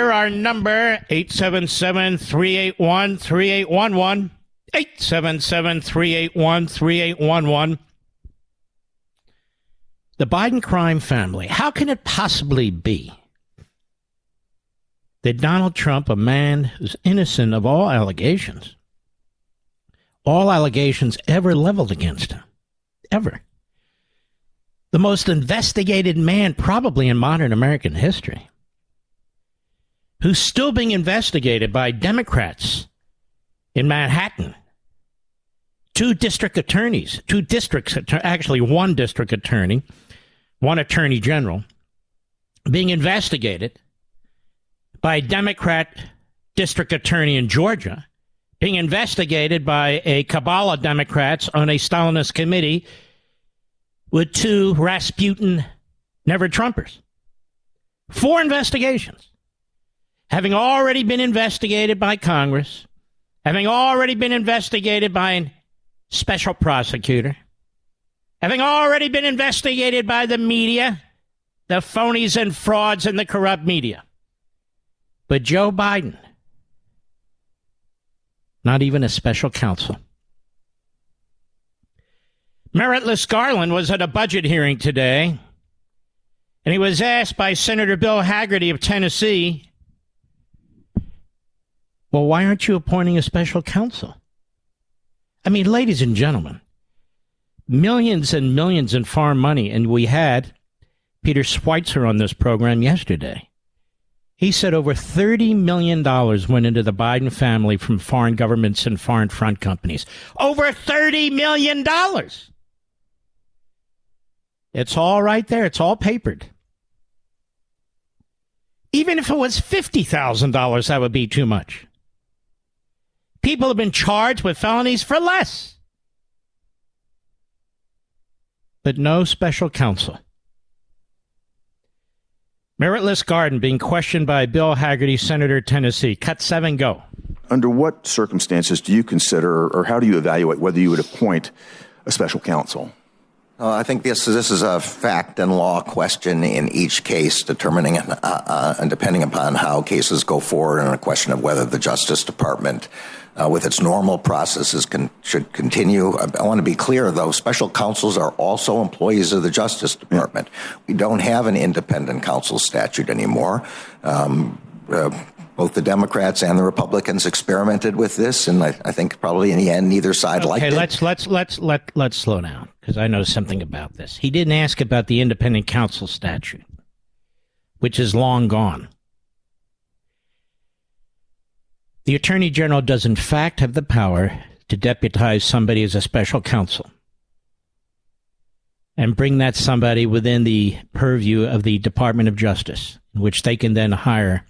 Here. Our number, 877-381-3811. 877-381-3811. The Biden crime family. How can it possibly be that Donald Trump, a man who's innocent of all allegations, all allegations ever leveled against him, ever, the most investigated man probably in modern American history, who's still being investigated by Democrats in Manhattan, two district attorneys, two districts, actually one district attorney, one attorney general, being investigated by a Democrat district attorney in Georgia, being investigated by a cabal of Democrats on a Stalinist committee with two Rasputin never Trumpers. Four investigations. Having already been investigated by Congress, having already been investigated by a special prosecutor, having already been investigated by the media, the phonies and frauds and the corrupt media. But Joe Biden, not even a special counsel. Meritless Garland was at a budget hearing today, and he was asked by Senator Bill Hagerty of Tennessee, Well, why aren't you appointing a special counsel? I mean, ladies and gentlemen, millions and millions in foreign money, and we had Peter Schweizer on this program yesterday. He said over $30 million went into the Biden family from foreign governments and foreign front companies. Over $30 million! It's all right there. It's all papered. Even if it was $50,000, that would be too much. People have been charged with felonies for less. But no special counsel. Meritless Garland being questioned by Bill Hagerty, Senator, Tennessee. Cut seven, go. Under what circumstances do you consider, or how do you evaluate whether you would appoint a special counsel? Uh, I think this this is a fact and law question in each case, determining uh, uh, and depending upon how cases go forward, and a question of whether the Justice Department, uh, with its normal processes, can, should continue. I, I, want to be clear, though: special counsels are also employees of the Justice Department. We don't have an independent counsel statute anymore. Um, uh, both the Democrats and the Republicans experimented with this, and I, I think probably in the end, neither side okay, liked it. Okay, let's let's let's let let's slow down because I know something about this. He didn't ask about the independent counsel statute, which is long gone. The Attorney General does, in fact, have the power to deputize somebody as a special counsel. and bring that somebody within the purview of the Department of Justice, which they can then hire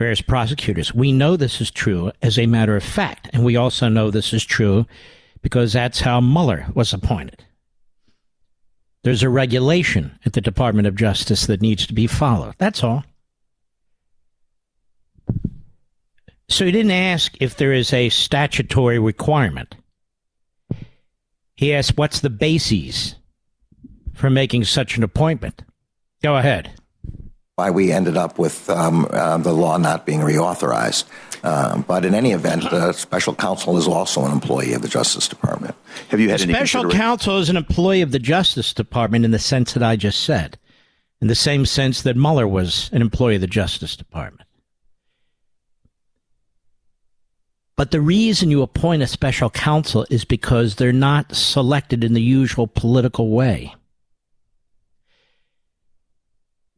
various prosecutors. We know this is true as a matter of fact, and we also know this is true because that's how Mueller was appointed. There's a regulation at the Department of Justice that needs to be followed. That's all. So he didn't ask if there is a statutory requirement. He asked, what's the basis for making such an appointment? Go ahead why we ended up with um, uh, the law not being reauthorized. Uh, but in any event, uh, special counsel is also an employee of the Justice Department. Have you had any special counsel is an employee of the Justice Department in the sense that I just said, in the same sense that Mueller was an employee of the Justice Department. But the reason you appoint a special counsel is because they're not selected in the usual political way.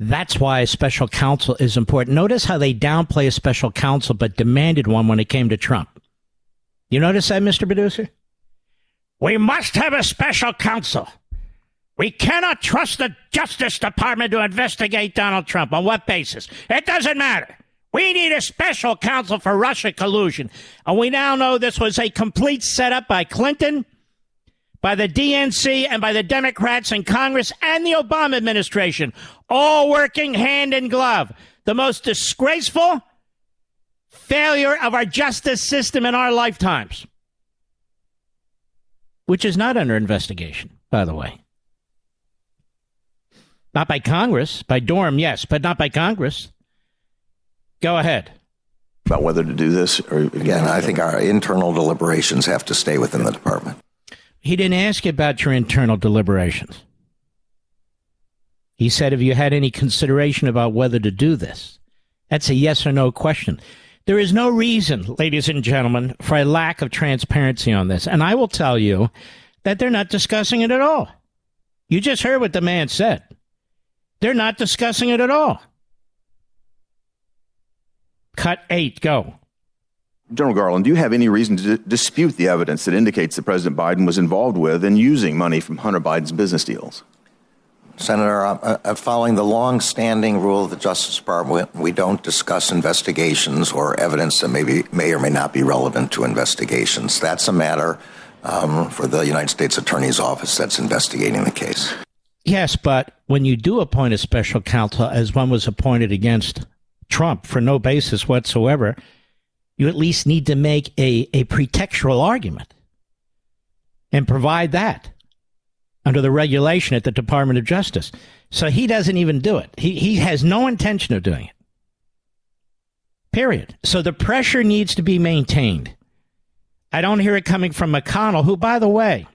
That's why a special counsel is important. Notice how they downplay a special counsel but demanded one when it came to Trump. You notice that, Mr. Producer? We must have a special counsel. We cannot trust the Justice Department to investigate Donald Trump. On what basis? It doesn't matter. We need a special counsel for Russia collusion. And we now know this was a complete setup by Clinton by the DNC and by the Democrats in Congress and the Obama administration, all working hand in glove. The most disgraceful failure of our justice system in our lifetimes, which is not under investigation, by the way. Not by Congress, by Durham, yes, but not by Congress. Go ahead. About whether to do this, or again, I think our internal deliberations have to stay within the department. He didn't ask you about your internal deliberations. He said, Have you had any consideration about whether to do this? That's a yes or no question. There is no reason, ladies and gentlemen, for a lack of transparency on this. And I will tell you that they're not discussing it at all. You just heard what the man said. They're not discussing it at all. Cut eight, go. General Garland, do you have any reason to d- dispute the evidence that indicates that President Biden was involved with and using money from Hunter Biden's business deals? Senator, uh, uh, following the long-standing rule of the Justice Department, we don't discuss investigations or evidence that may, be, may or may not be relevant to investigations. That's a matter um, for the United States Attorney's Office that's investigating the case. Yes, but when you do appoint a special counsel, as one was appointed against Trump for no basis whatsoever, you at least need to make a, a pretextual argument and provide that under the regulation at the Department of Justice. So he doesn't even do it. He, he has no intention of doing it. Period. So the pressure needs to be maintained. I don't hear it coming from McConnell, who, by the way,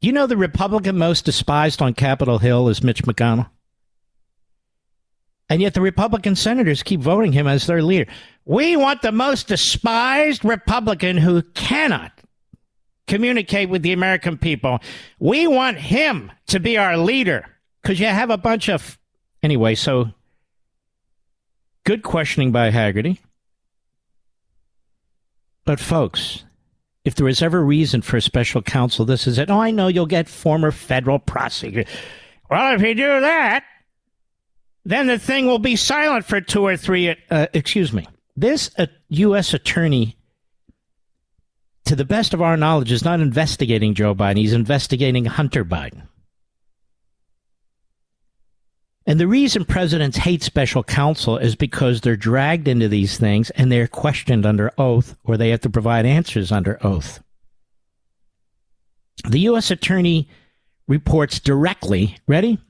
you know the Republican most despised on Capitol Hill is Mitch McConnell? And yet the Republican senators keep voting him as their leader. We want the most despised Republican who cannot communicate with the American people. We want him to be our leader because you have a bunch of. Anyway, so good questioning by Hagerty. But, folks, if there was ever reason for a special counsel, this is it. Oh, I know you'll get former federal prosecutor. Well, if you do that, then the thing will be silent for two or three. Uh, excuse me. This uh, U.S. attorney, to the best of our knowledge, is not investigating Joe Biden. He's investigating Hunter Biden. And the reason presidents hate special counsel is because they're dragged into these things and they're questioned under oath or they have to provide answers under oath. The U.S. attorney reports directly, ready?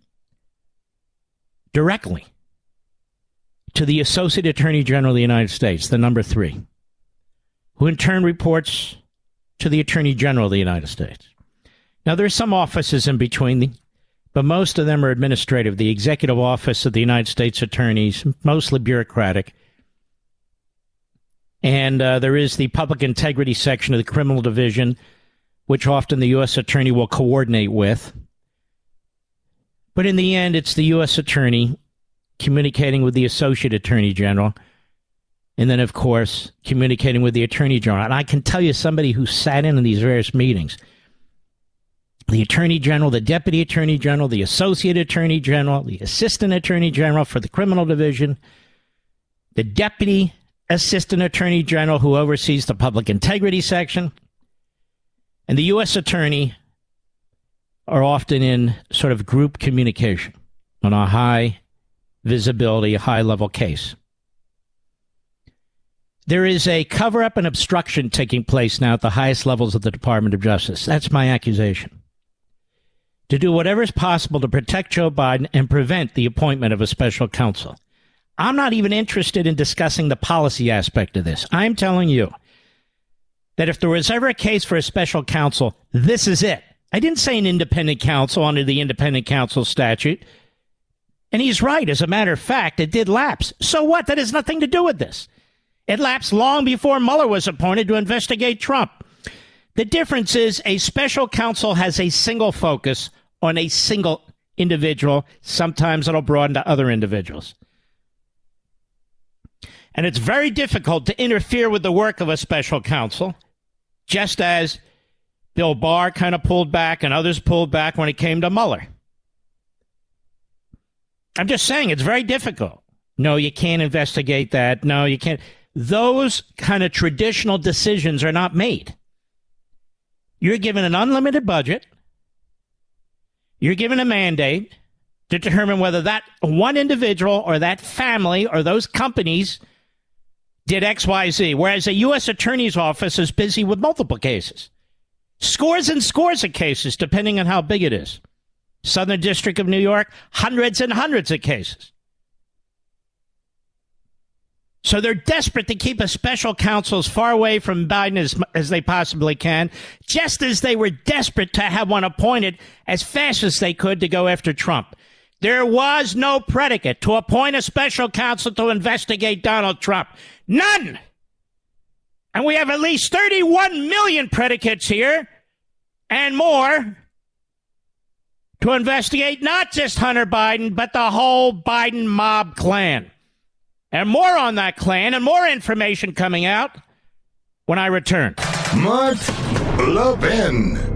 Directly to the Associate Attorney General of the United States, the number three, who in turn reports to the Attorney General of the United States. Now, there's some offices in between, but most of them are administrative. The Executive Office of the United States Attorneys, mostly bureaucratic. And uh, there is the Public Integrity Section of the Criminal Division, which often the U.S. Attorney will coordinate with. But in the end, it's the U.S. Attorney communicating with the Associate Attorney General. And then, of course, communicating with the Attorney General. And I can tell you, somebody who sat in on these various meetings, the Attorney General, the Deputy Attorney General, the Associate Attorney General, the Assistant Attorney General for the Criminal Division, the Deputy Assistant Attorney General who oversees the Public Integrity Section, and the U.S. Attorney are often in sort of group communication on a high visibility, high level case. There is a cover up and obstruction taking place now at the highest levels of the Department of Justice. That's my accusation. To do whatever is possible to protect Joe Biden and prevent the appointment of a special counsel. I'm not even interested in discussing the policy aspect of this. I'm telling you that if there was ever a case for a special counsel, this is it. I didn't say an independent counsel under the independent counsel statute. And he's right. As a matter of fact, it did lapse. So what? That has nothing to do with this. It lapsed long before Mueller was appointed to investigate Trump. The difference is a special counsel has a single focus on a single individual. Sometimes it'll broaden to other individuals. And it's very difficult to interfere with the work of a special counsel, just as Bill Barr kind of pulled back and others pulled back when it came to Mueller. I'm just saying it's very difficult. No, you can't investigate that. No, you can't those kind of traditional decisions are not made. You're given an unlimited budget. You're given a mandate to determine whether that one individual or that family or those companies did XYZ, whereas a U.S. attorney's office is busy with multiple cases. Scores and scores of cases, depending on how big it is. Southern District of New York, hundreds and hundreds of cases. So they're desperate to keep a special counsel as far away from Biden as, as they possibly can, just as they were desperate to have one appointed as fast as they could to go after Trump. There was no predicate to appoint a special counsel to investigate Donald Trump. None! And we have at least 31 million predicates here and more to investigate not just Hunter Biden, but the whole Biden mob clan. And more on that clan and more information coming out when I return. Mark Levin.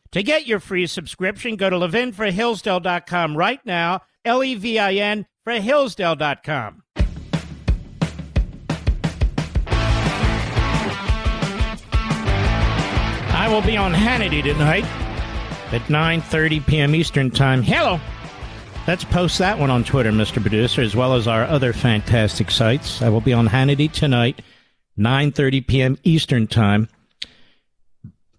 To get your free subscription, go to levinforhillsdale.com right now, L E V I N for Hillsdale.com. I will be on Hannity tonight at 9:30 p.m. Eastern Time. Hello. Let's post that one on Twitter, Mr. Producer, as well as our other fantastic sites. I will be on Hannity tonight, 9.30 p.m. Eastern Time.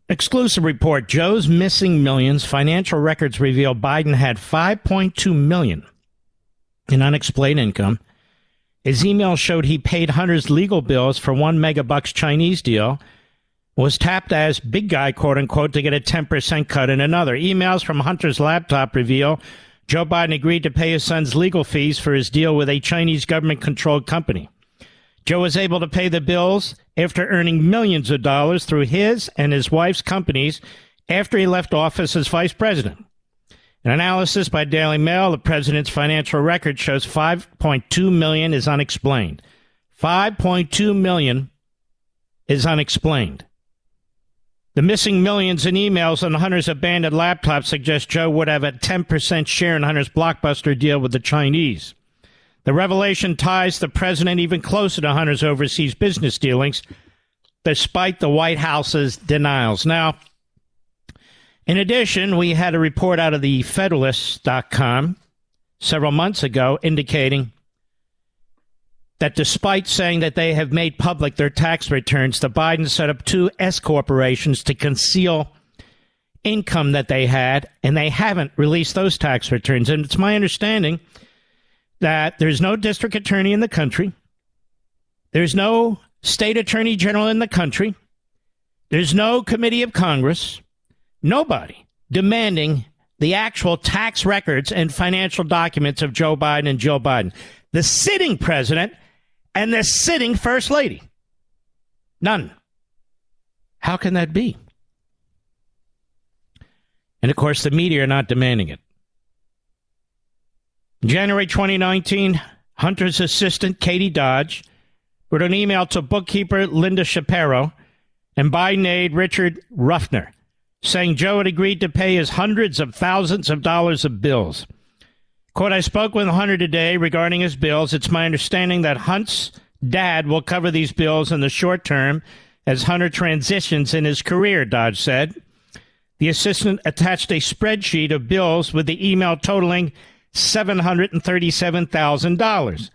Exclusive report, Joe's missing millions. Financial records reveal Biden had 5.2 million in unexplained income. His email showed he paid Hunter's legal bills for one megabucks Chinese deal, was tapped as big guy, quote unquote, to get a 10% cut in another. Emails from Hunter's laptop reveal Joe Biden agreed to pay his son's legal fees for his deal with a Chinese government controlled company. Joe was able to pay the bills after earning millions of dollars through his and his wife's companies after he left office as vice president. An analysis by Daily Mail, the president's financial record shows 5.2 million is unexplained. 5.2 million is unexplained. The missing millions in emails on Hunter's abandoned laptop suggest Joe would have a 10% share in Hunter's blockbuster deal with the Chinese. The revelation ties the president even closer to Hunter's overseas business dealings, despite the White House's denials. Now, In addition, we had a report out of the Federalist.com several months ago indicating that despite saying that they have made public their tax returns, the Bidens set up two S corporations to conceal income that they had, and they haven't released those tax returns. And it's my understanding that there's no district attorney in the country, there's no state attorney general in the country, there's no committee of Congress, nobody demanding the actual tax records and financial documents of Joe Biden and Joe Biden. The sitting president and the sitting first lady. None. How can that be? And of course, the media are not demanding it. January 2019, Hunter's assistant, Katie Dodge, wrote an email to bookkeeper Linda Shapiro and Biden aide Richard Ruffner saying Joe had agreed to pay his hundreds of thousands of dollars of bills. Quote, I spoke with Hunter today regarding his bills. It's my understanding that Hunt's dad will cover these bills in the short term as Hunter transitions in his career, Dodge said. The assistant attached a spreadsheet of bills with the email totaling $737,000.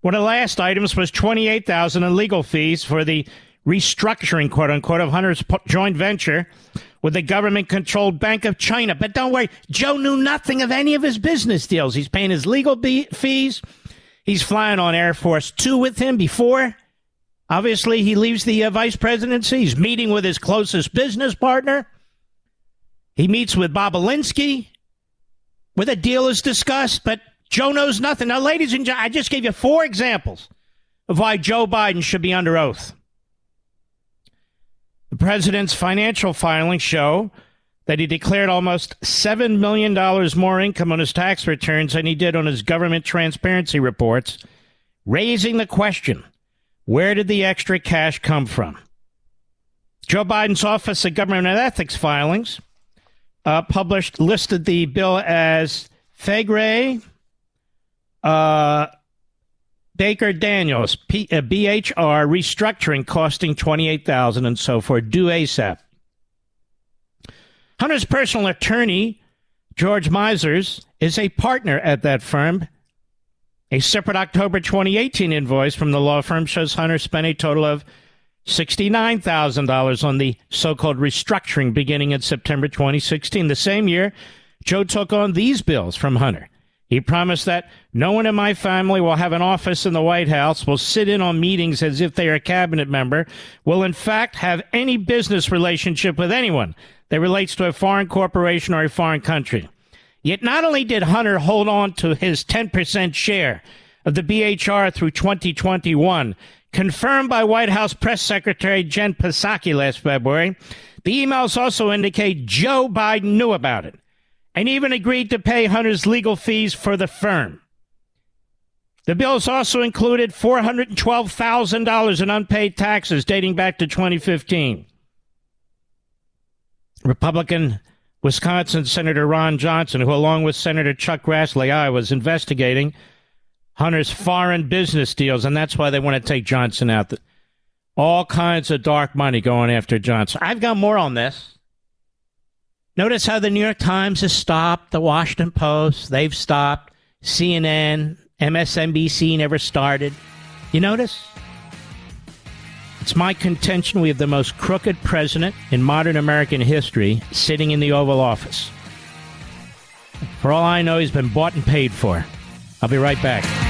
One of the last items was 28000 in legal fees for the restructuring, quote unquote, of Hunter's joint venture with the government controlled Bank of China. But don't worry, Joe knew nothing of any of his business deals. He's paying his legal be- fees. He's flying on Air Force Two with him before. Obviously, he leaves the uh, vice presidency. He's meeting with his closest business partner. He meets with Bobulinski, where the deal is discussed, but Joe knows nothing. Now, ladies and gentlemen, I just gave you four examples of why Joe Biden should be under oath. The president's financial filings show that he declared almost $7 million more income on his tax returns than he did on his government transparency reports, raising the question where did the extra cash come from? Joe Biden's Office of Government and Ethics filings uh, published listed the bill as Faegre, uh, Baker Daniels, P, uh, BHR restructuring costing 28000 and so forth, due ASAP. Hunter's personal attorney, George Mesires, is a partner at that firm. A separate October 2018 invoice from the law firm shows Hunter spent a total of $69,000 on the so called restructuring beginning in September 2016. The same year, Joe took on these bills from Hunter he promised that no one in my family will have an office in the White House, will sit in on meetings as if they are a cabinet member, will in fact have any business relationship with anyone that relates to a foreign corporation or a foreign country. Yet not only did Hunter hold on to his 10% share of the BHR through 2021, confirmed by White House Press Secretary Jen Psaki last February, the emails also indicate Joe Biden knew about it and even agreed to pay Hunter's legal fees for the firm. The bills also included $412,000 in unpaid taxes dating back to 2015. Republican Wisconsin Senator Ron Johnson, who, along with Senator Chuck Grassley, I was investigating Hunter's foreign business deals, and that's why they want to take Johnson out. All kinds of dark money going after Johnson. I've got more on this. Notice how the New York Times has stopped, the Washington Post, they've stopped, CNN, MSNBC never started. You notice? It's my contention we have the most crooked president in modern American history sitting in the Oval Office. For all I know, he's been bought and paid for. I'll be right back.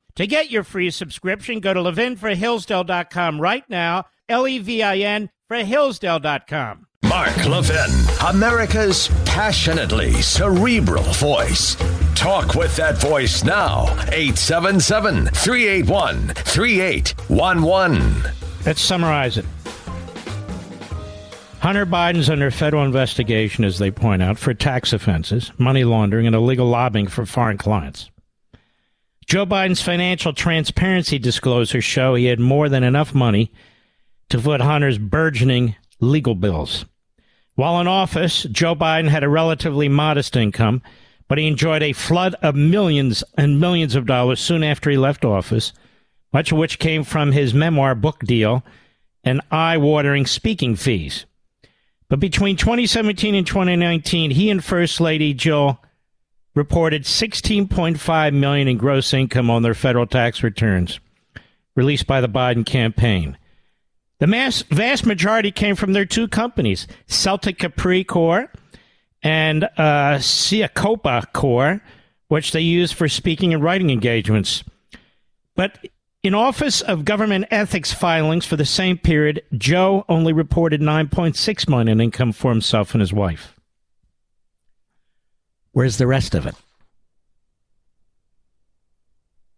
To get your free subscription, go to levinforhillsdale.com right now, L E V I N for Hillsdale.com. Mark Levin, America's passionately cerebral voice. Talk with that voice now. 877 381 3811. Let's summarize it. Hunter Biden's under federal investigation, as they point out, for tax offenses, money laundering, and illegal lobbying for foreign clients. Joe Biden's financial transparency disclosures show he had more than enough money to foot Hunter's burgeoning legal bills. While in office, Joe Biden had a relatively modest income, but he enjoyed a flood of millions and millions of dollars soon after he left office, much of which came from his memoir book deal and eye watering speaking fees. But between 2017 and 2019, he and First Lady Jill reported 16.5 million in gross income on their federal tax returns released by the Biden campaign. The mass, vast majority came from their two companies, Celtic Capri Corp and uh, Giacoppa Corp, which they use for speaking and writing engagements. But in Office of Government Ethics filings for the same period, Joe only reported 9.6 million in income for himself and his wife. Where's the rest of it?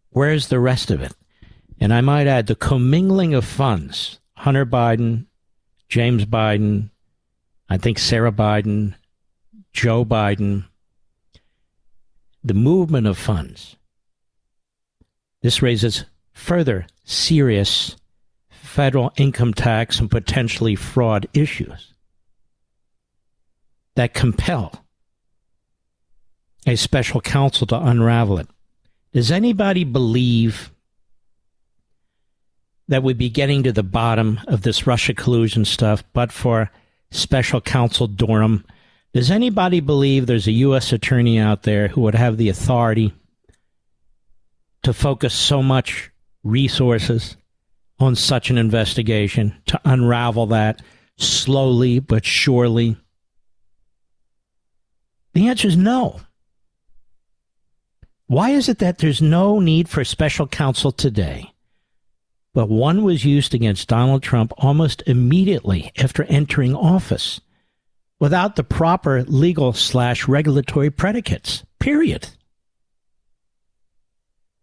Where's the rest of it? And I might add the commingling of funds Hunter Biden, James Biden, I think Sara Biden, Joe Biden, the movement of funds. This raises further serious federal income tax and potentially fraud issues that compel a special counsel to unravel it. Does anybody believe that we'd be getting to the bottom of this Russia collusion stuff but for special counsel Durham? Does anybody believe there's a U.S. attorney out there who would have the authority to focus so much resources on such an investigation to unravel that slowly but surely? The answer is no. Why is it that there's no need for special counsel today? But one was used against Donald Trump almost immediately after entering office without the proper legal slash regulatory predicates. Period.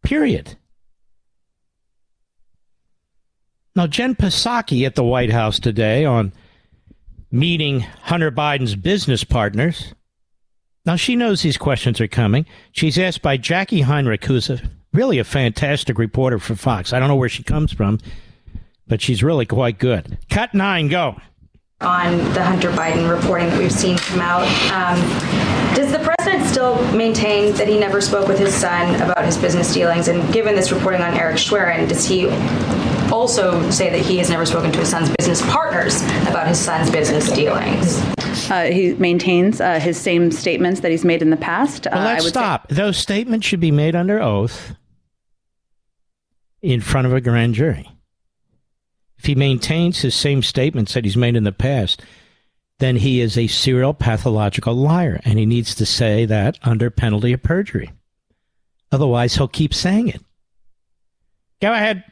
Period. Now, Jen Psaki at the White House today on meeting Hunter Biden's business partners now, she knows these questions are coming. She's asked by Jacqui Heinrich, who's a, really a fantastic reporter for Fox. I don't know where she comes from, but she's really quite good. Cut nine, go. On the Hunter Biden reporting that we've seen come out, um, does the president still maintain that he never spoke with his son about his business dealings? And given this reporting on Eric Schwerin, does he also say that he has never spoken to his son's business partners about his son's business dealings? Uh, he maintains uh, his same statements that he's made in the past. Well, let's stop. Say- Those statements should be made under oath in front of a grand jury. If he maintains his same statements that he's made in the past, then he is a serial pathological liar, and he needs to say that under penalty of perjury. Otherwise, he'll keep saying it. Go ahead.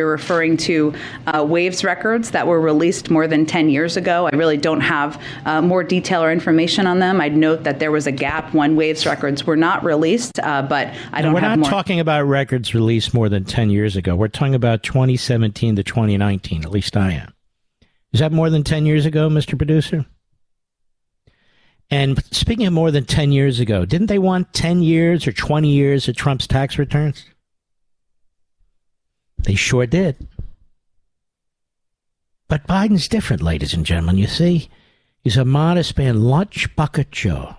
You're referring to uh, Waves records that were released more than 10 years ago. I really don't have uh, more detail or information on them. I'd note that there was a gap when Waves records were not released, uh, but I don't We're not more. talking about records released more than 10 years ago. We're talking about 2017 to 2019, at least I am. Is that more than 10 years ago, Mr. Producer? And speaking of more than 10 years ago, didn't they want 10 years or 20 years of Trump's tax returns? They sure did. But Biden's different, ladies and gentlemen. You see, he's a modest man, lunch bucket Joe,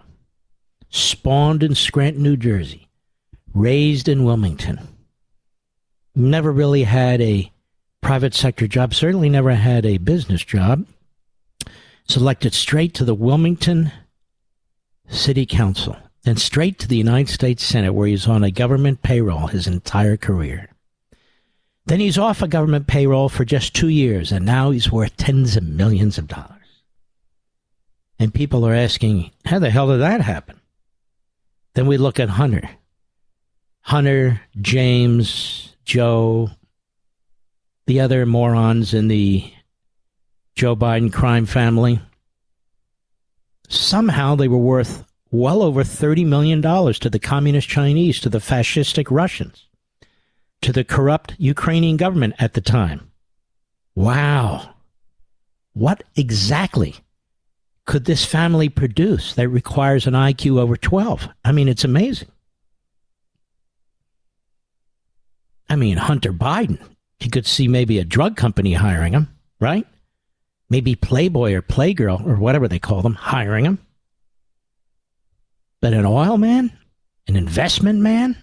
spawned in Scranton, New Jersey, raised in Wilmington. Never really had a private sector job, certainly never had a business job. Selected straight to the Wilmington City Council, then straight to the United States Senate, where he's on a government payroll his entire career. Then he's off a government payroll for just two years, and now he's worth tens of millions of dollars. And people are asking, how the hell did that happen? Then we look at Hunter. Hunter, James, Joe, the other morons in the Joe Biden crime family. Somehow they were worth well over $30 million to the communist Chinese, to the fascistic Russians, to the corrupt Ukrainian government at the time. Wow. What exactly could this family produce that requires an IQ over 12? I mean, it's amazing. I mean, Hunter Biden, you could see maybe a drug company hiring him, right? Maybe Playboy or Playgirl or whatever they call them hiring him. But an oil man? An investment man?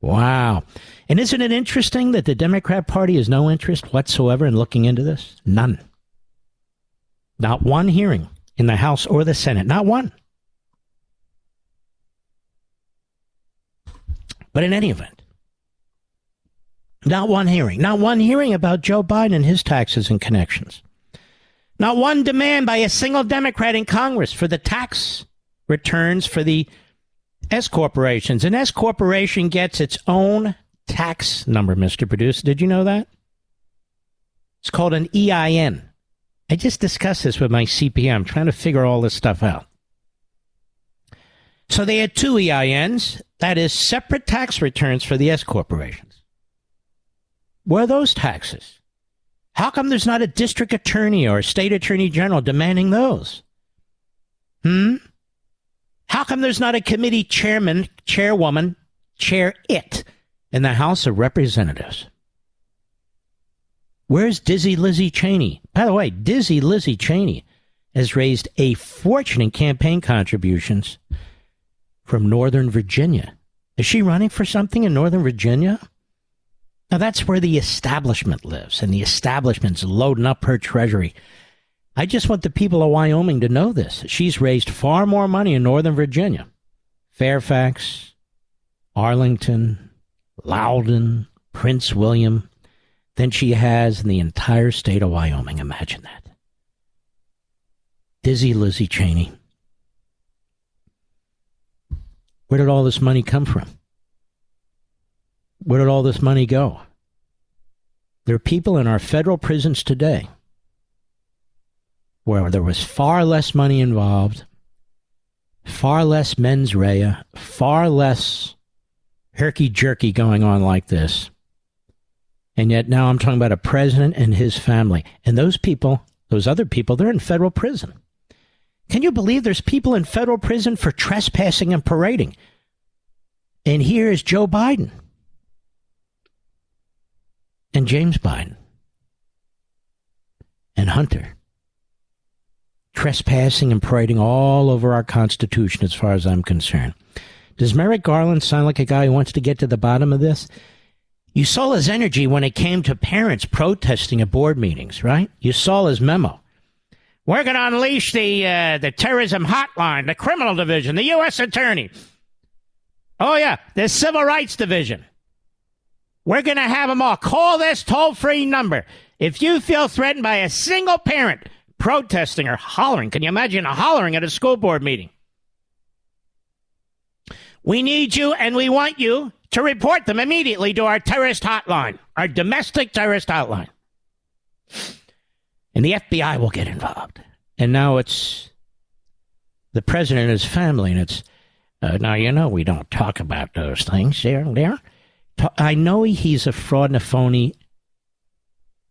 Wow. And isn't it interesting that the Democrat Party has no interest whatsoever in looking into this? None. Not one hearing in the House or the Senate. Not one. But in any event, not one hearing. Not one hearing about Joe Biden and his taxes and connections. Not one demand by a single Democrat in Congress for the tax returns for the S corporations. An S corporation gets its own tax number, Mr. Producer. Did you know that? It's called an EIN. I just discussed this with my CPA. I'm trying to figure all this stuff out. So they had two EINs, that is, separate tax returns for the S corporations. Where are those taxes? How come there's not a district attorney or a state attorney general demanding those? Hmm? How come there's not a committee chairman, chairwoman, chair it in the House of Representatives? Where's Dizzy Lizzie Cheney? By the way, Dizzy Lizzie Cheney has raised a fortune in campaign contributions from Northern Virginia. Is she running for something in Northern Virginia? Now that's where the establishment lives, and the establishment's loading up her treasury I just want the people of Wyoming to know this. She's raised far more money in Northern Virginia, Fairfax, Arlington, Loudoun, Prince William, than she has in the entire state of Wyoming. Imagine that. Dizzy Lizzie Cheney. Where did all this money come from? Where did all this money go? There are people in our federal prisons today where there was far less money involved, far less mens rea, far less herky jerky going on like this. And yet now I'm talking about a president and his family. And those people, those other people, they're in federal prison. Can you believe there's people in federal prison for trespassing and parading? And here is Joe Biden and James Biden and Hunter trespassing and parading all over our Constitution, as far as I'm concerned. Does Merrick Garland sound like a guy who wants to get to the bottom of this? You saw his energy when it came to parents protesting at board meetings, right? You saw his memo. We're going to unleash the uh, the terrorism hotline, the criminal division, the U.S. attorney. Oh yeah, the civil rights division. We're going to have them all call this toll free number if you feel threatened by a single parent protesting or hollering. Can you imagine hollering at a school board meeting? We need you and we want you to report them immediately to our terrorist hotline, our domestic terrorist hotline. And the FBI will get involved. And now it's the president and his family, and it's uh, now you know we don't talk about those things there. There, I know he's a fraud and a phony.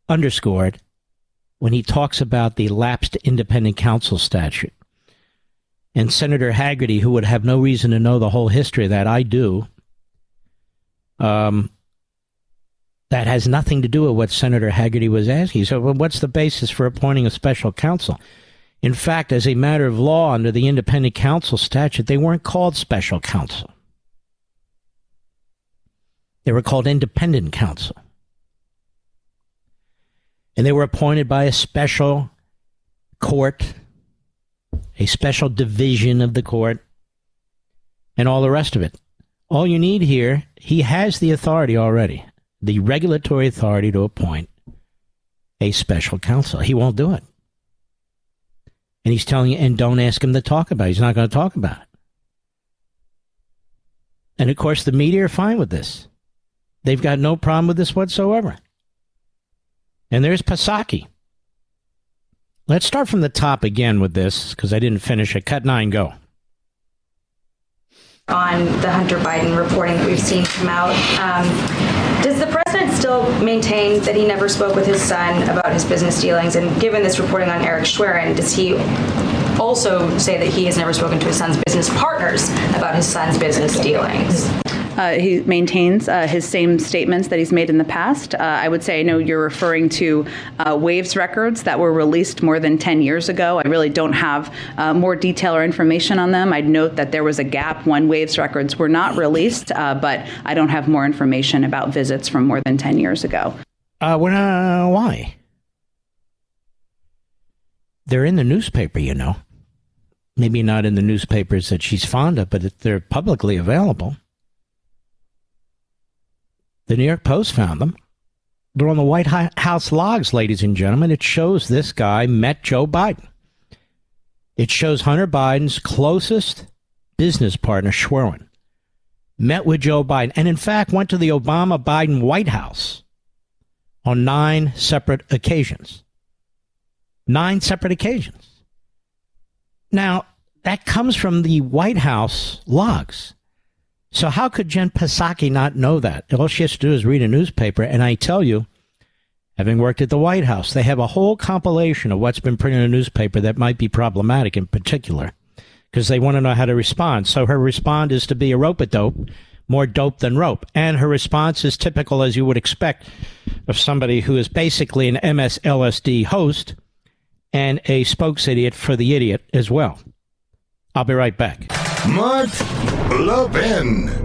Underscored, when he talks about the lapsed independent counsel statute. And Senator Hagerty, who would have no reason to know the whole history of that, I do. Um, that has nothing to do with what Senator Hagerty was asking. So, well, what's the basis for appointing a special counsel? In fact, as a matter of law, under the independent counsel statute, they weren't called special counsel. They were called independent counsel and they were appointed by a special court, a special division of the court, and all the rest of it. All you need here, he has the authority already, the regulatory authority to appoint a special counsel. He won't do it. And he's telling you, and don't ask him to talk about it. He's not going to talk about it. And of course, the media are fine with this. They've got no problem with this whatsoever. And there's Psaki. Let's start from the top again with this because I didn't finish it. Cut nine, go. On the Hunter Biden reporting that we've seen come out, um, does the president still maintain that he never spoke with his son about his business dealings? And given this reporting on Eric Schwerin, does he also say that he has never spoken to his son's business partners about his son's business dealings? Uh, he maintains uh, his same statements that he's made in the past. Uh, I would say I know you're referring to uh, Waves records that were released more than 10 years ago. I really don't have uh, more detail or information on them. I'd note that there was a gap when Waves records were not released, uh, but I don't have more information about visits from more than 10 years ago. Uh, well, why? They're in the newspaper, you know. Maybe not in the newspapers that she's fond of, but they're publicly available. The New York Post found them. They're on the White House logs, ladies and gentlemen. It shows this guy met Joe Biden. It shows Hunter Biden's closest business partner, Schwerin, met with Joe Biden, and in fact went to the Obama Biden White House on nine separate occasions. Nine separate occasions. Now, that comes from the White House logs. So how could Jen Psaki not know that? All she has to do is read a newspaper, and I tell you, having worked at the White House, they have a whole compilation of what's been printed in a newspaper that might be problematic in particular, because they want to know how to respond. So her response is to be a rope a dope, more dope than rope, and her response is typical as you would expect of somebody who is basically an MSLSD host and a spokes idiot for the idiot as well. I'll be right back. Mark Levin.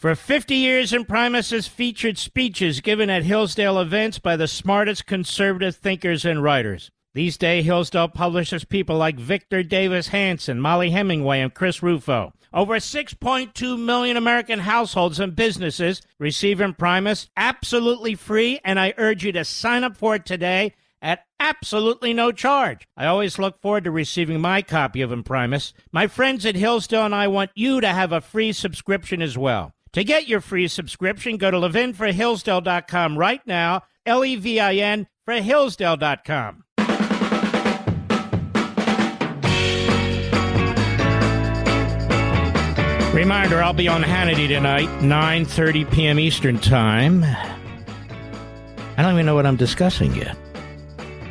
For 50 years, Imprimis has featured speeches given at Hillsdale events by the smartest conservative thinkers and writers. These days, Hillsdale publishes people like Victor Davis Hanson, Mollie Hemingway, and Chris Rufo. Over 6.2 million American households and businesses receive Imprimis absolutely free, and I urge you to sign up for it today at absolutely no charge. I always look forward to receiving my copy of Imprimis. My friends at Hillsdale and I want you to have a free subscription as well. To get your free subscription, go to levinforhillsdale.com right now, L E V I N for Hillsdale.com. Reminder, I'll be on Hannity tonight, 9.30 p.m. Eastern Time. I don't even know what I'm discussing yet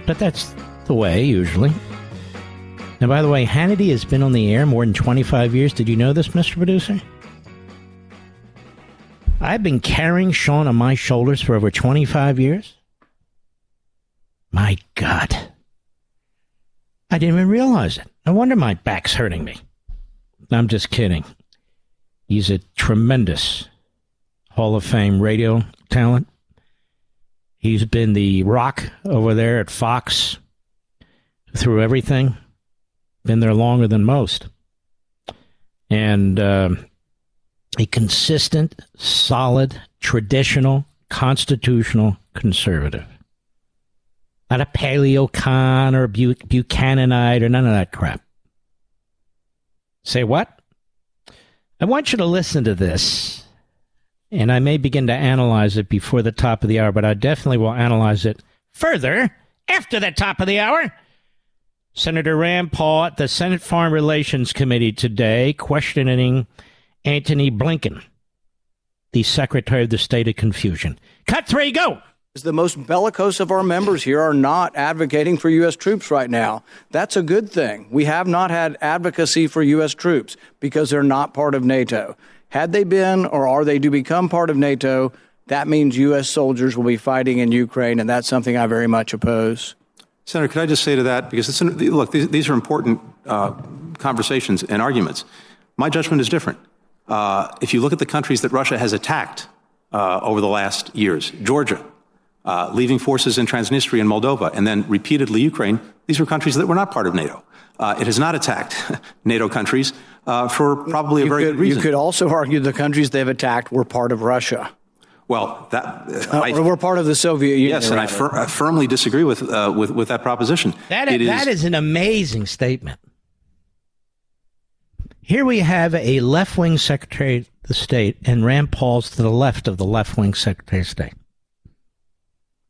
but that's the way usually. Now, by the way, Hannity has been on the air more than 25 years. Did you know this, Mr. Producer? I've been carrying Sean on my shoulders for over 25 years. My God. I didn't even realize it. No wonder my back's hurting me. I'm just kidding. He's a tremendous Hall of Fame radio talent. He's been the rock over there at Fox through everything. Been there longer than most. And uh, a consistent, solid, traditional, constitutional conservative. Not a paleocon or a Buchananite or none of that crap. Say what? I want you to listen to this and I may begin to analyze it before the top of the hour, but I definitely will analyze it further after the top of the hour. Senator Rand Paul at the Senate Foreign Relations Committee today questioning Antony Blinken, the Secretary of the State of Confusion. Cut three, go! The most bellicose of our members here are not advocating for U.S. troops right now. That's a good thing. We have not had advocacy for U.S. troops because they're not part of NATO. Had they been or are they to become part of NATO, that means U.S. soldiers will be fighting in Ukraine, and that's something I very much oppose. Senator, could I just say to that because look, these, these, are important uh, conversations and arguments. My judgment is different. Uh, if you look at the countries that Russia has attacked uh, over the last years, Georgia, uh, leaving forces in Transnistria and Moldova, and then repeatedly Ukraine, these were countries that were not part of NATO. Uh, it has not attacked NATO countries uh, for probably a you very could, good reason. You could also argue the countries they've attacked were part of Russia. Well, that uh, I, we're part of the Soviet Union. Yes, and I, fir- I, firmly disagree with, uh, with with that proposition. That is, that is an amazing statement. Here we have a left wing Secretary of State, and Rand Paul's to the left of the left wing Secretary of State.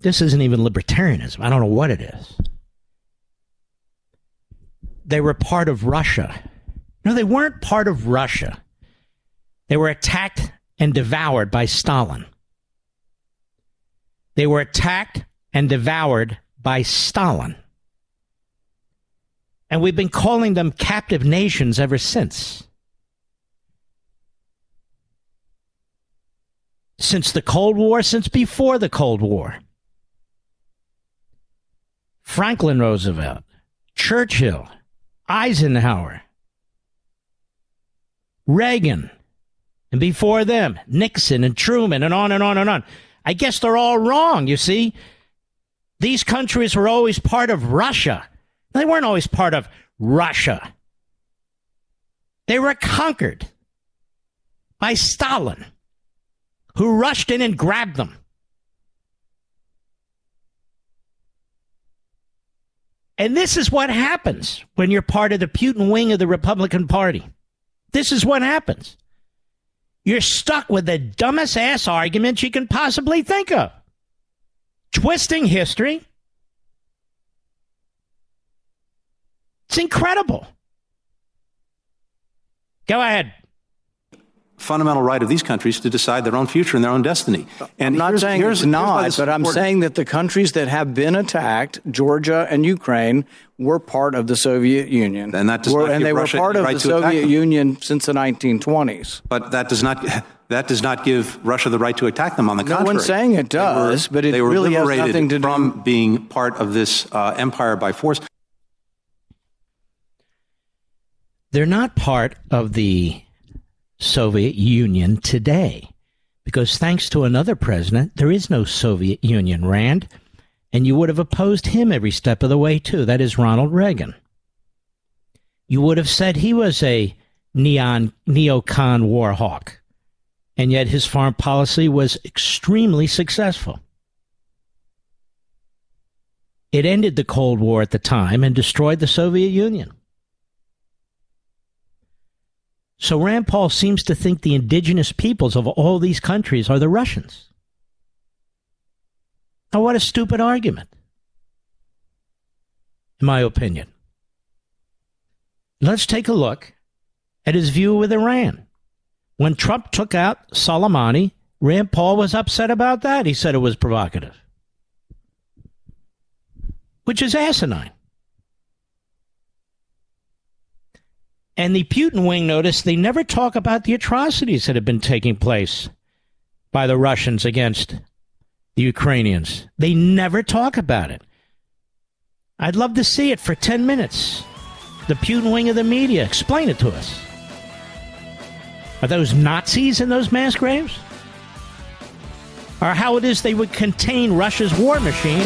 This isn't even libertarianism. I don't know what it is. They were part of Russia. No, they weren't part of Russia. They were attacked and devoured by Stalin. They were attacked and devoured by Stalin. And we've been calling them captive nations ever since. Since the Cold War, since before the Cold War. Franklin Roosevelt, Churchill, Eisenhower, Reagan, and before them, Nixon and Truman, and on and on and on. I guess they're all wrong, you see. These countries were always part of Russia. They weren't always part of Russia. They were conquered by Stalin, who rushed in and grabbed them. And this is what happens when you're part of the Putin wing of the Republican Party. This is what happens. You're stuck with the dumbest ass arguments you can possibly think of. Twisting history. It's incredible. Go ahead. Fundamental right of these countries to decide their own future and their own destiny. And I'm not here's, saying here's, it's not, but I'm saying that the countries that have been attacked, Georgia and Ukraine, were part of the Soviet Union. And that does were, not and they Russia were part of right the Soviet Union since the 1920s. But that does not that does not give Russia the right to attack them. On the no contrary, one's saying it does, were, but it they were really has nothing to from do being part of this uh, empire by force. They're not part of the Soviet Union today. Because thanks to another president, there is no Soviet Union, Rand. And you would have opposed him every step of the way, too. That is Ronald Reagan. You would have said he was a neon, neocon war hawk. And yet his foreign policy was extremely successful. It ended the Cold War at the time and destroyed the Soviet Union. So Rand Paul seems to think the indigenous peoples of all these countries are the Russians. Now, what a stupid argument, in my opinion. Let's take a look at his view with Iran. When Trump took out Soleimani, Rand Paul was upset about that. He said it was provocative, which is asinine. And the Putin wing noticed they never talk about the atrocities that have been taking place by the Russians against the Ukrainians. They never talk about it. I'd love to see it for 10 minutes. The Putin wing of the media. Explain it to us. Are those Nazis in those mass graves? Or how it is they would contain Russia's war machine?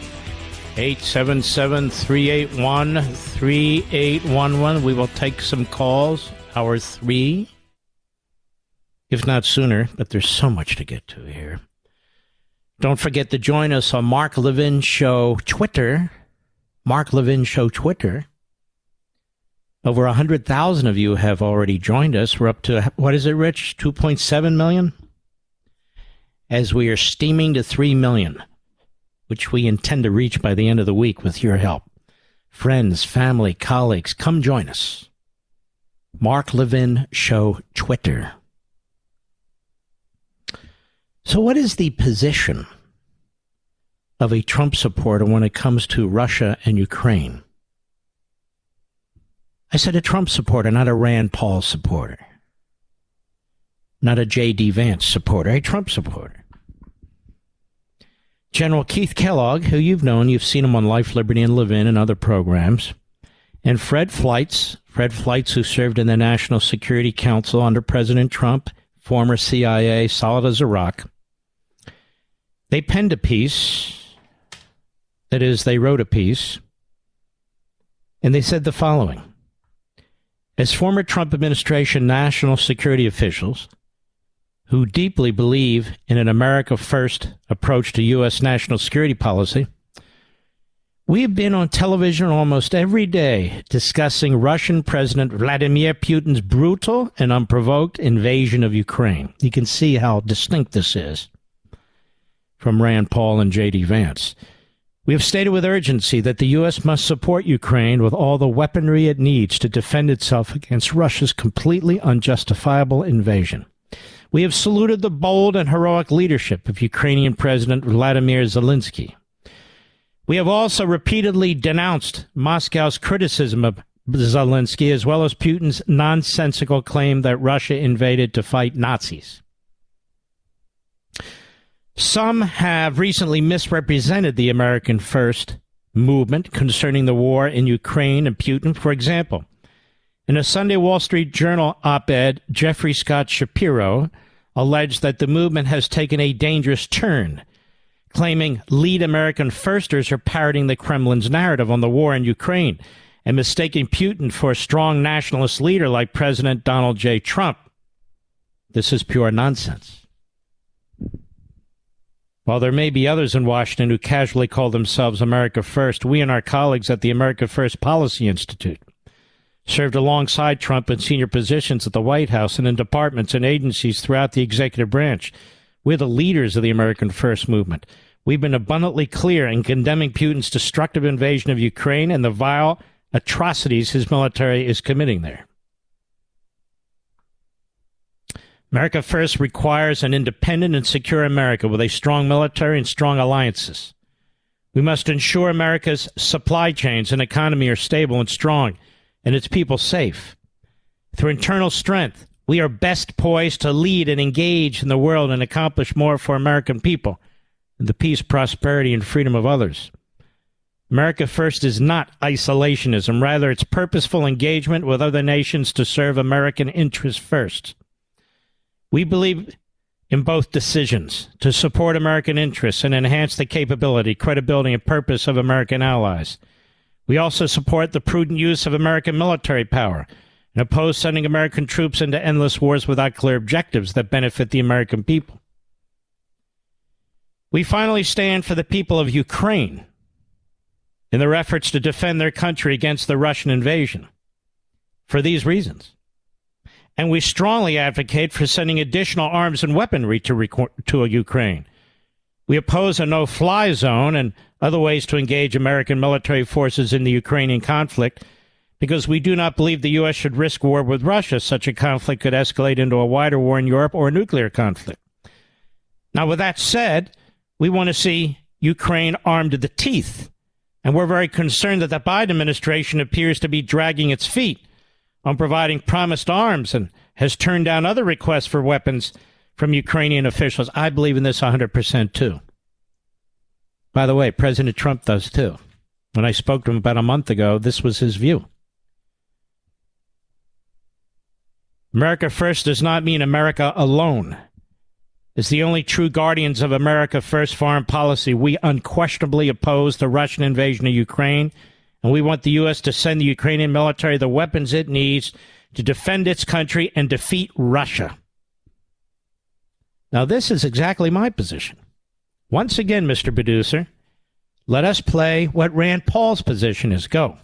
877 381 3811. We will take some calls. Hour three, if not sooner, but there's so much to get to here. Don't forget to join us on Mark Levin Show Twitter. Mark Levin Show Twitter. Over 100,000 of you have already joined us. We're up to, what is it, Rich? 2.7 million? As we are steaming to 3 million, which we intend to reach by the end of the week with your help. Friends, family, colleagues, come join us. Mark Levin Show Twitter. So, what is the position of a Trump supporter when it comes to Russia and Ukraine? I said a Trump supporter, not a Rand Paul supporter, not a J.D. Vance supporter, a Trump supporter. General Keith Kellogg, who you've known, you've seen him on Life, Liberty, and Levin and other programs, and Fred Fleitz, Fred Fleitz, who served in the National Security Council under President Trump, former CIA, solid as a rock. They penned a piece, that is, they wrote a piece, and they said the following As former Trump administration national security officials, who deeply believe in an America First approach to U.S. national security policy, we have been on television almost every day discussing Russian President Vladimir Putin's brutal and unprovoked invasion of Ukraine. You can see how distinct this is from Rand Paul and J.D. Vance. We have stated with urgency that the U.S. must support Ukraine with all the weaponry it needs to defend itself against Russia's completely unjustifiable invasion. We have saluted the bold and heroic leadership of Ukrainian President Vladimir Zelensky. We have also repeatedly denounced Moscow's criticism of Zelensky, as well as Putin's nonsensical claim that Russia invaded to fight Nazis. Some have recently misrepresented the American First movement concerning the war in Ukraine and Putin. For example, in a Sunday Wall Street Journal op ed, Jeffrey Scott Shapiro alleged that the movement has taken a dangerous turn claiming lead American firsters are parroting the Kremlin's narrative on the war in Ukraine and mistaking Putin for a strong nationalist leader like President Donald J. Trump. This is pure nonsense. While there may be others in Washington who casually call themselves America First, we and our colleagues at the America First Policy Institute served alongside Trump in senior positions at the White House and in departments and agencies throughout the executive branch we're the leaders of the American First movement. We've been abundantly clear in condemning Putin's destructive invasion of Ukraine and the vile atrocities his military is committing there. America First requires an independent and secure America with a strong military and strong alliances. We must ensure America's supply chains and economy are stable and strong and its people safe. Through internal strength, we are best poised to lead and engage in the world and accomplish more for American people and the peace, prosperity, and freedom of others. America First is not isolationism. Rather, it's purposeful engagement with other nations to serve American interests first. We believe in both decisions to support American interests and enhance the capability, credibility, and purpose of American allies. We also support the prudent use of American military power and oppose sending American troops into endless wars without clear objectives that benefit the American people. We finally stand for the people of Ukraine in their efforts to defend their country against the Russian invasion for these reasons. And we strongly advocate for sending additional arms and weaponry to, to Ukraine. We oppose a no fly zone and other ways to engage American military forces in the Ukrainian conflict because we do not believe the U.S. should risk war with Russia. Such a conflict could escalate into a wider war in Europe or a nuclear conflict. Now, with that said, we want to see Ukraine armed to the teeth. And we're very concerned that the Biden administration appears to be dragging its feet on providing promised arms and has turned down other requests for weapons from Ukrainian officials. I believe in this 100% too. By the way, President Trump does too. When I spoke to him about a month ago, this was his view. America First does not mean America alone. As the only true guardians of America First foreign policy, we unquestionably oppose the Russian invasion of Ukraine, and we want the U.S. to send the Ukrainian military the weapons it needs to defend its country and defeat Russia. Now, this is exactly my position. Once again, Mr. Producer, let us play what Rand Paul's position is. Go.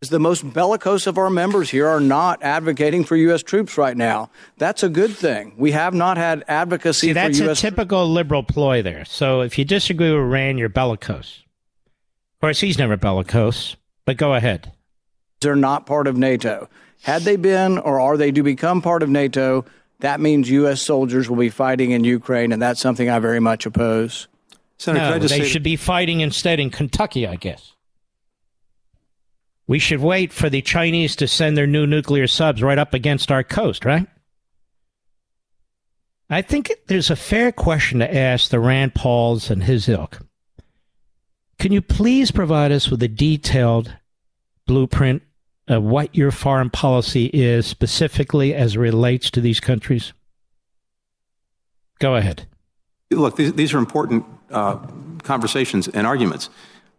The most bellicose of our members here are not advocating for U.S. troops right now. That's a good thing. We have not had advocacy See, that's a typical liberal ploy there. So if you disagree with Rand, you're bellicose. Of course, he's never bellicose, but go ahead. They're not part of NATO. Had they been, or are they to become part of NATO, that means U.S. soldiers will be fighting in Ukraine, and that's something I very much oppose. Senator, no, they should be fighting instead in Kentucky, I guess. We should wait for the Chinese to send their new nuclear subs right up against our coast, right? I think there's a fair question to ask the Rand Pauls and his ilk. Can you please provide us with a detailed blueprint of what your foreign policy is specifically as relates to these countries? Go ahead. Look, these, these are important uh, conversations and arguments.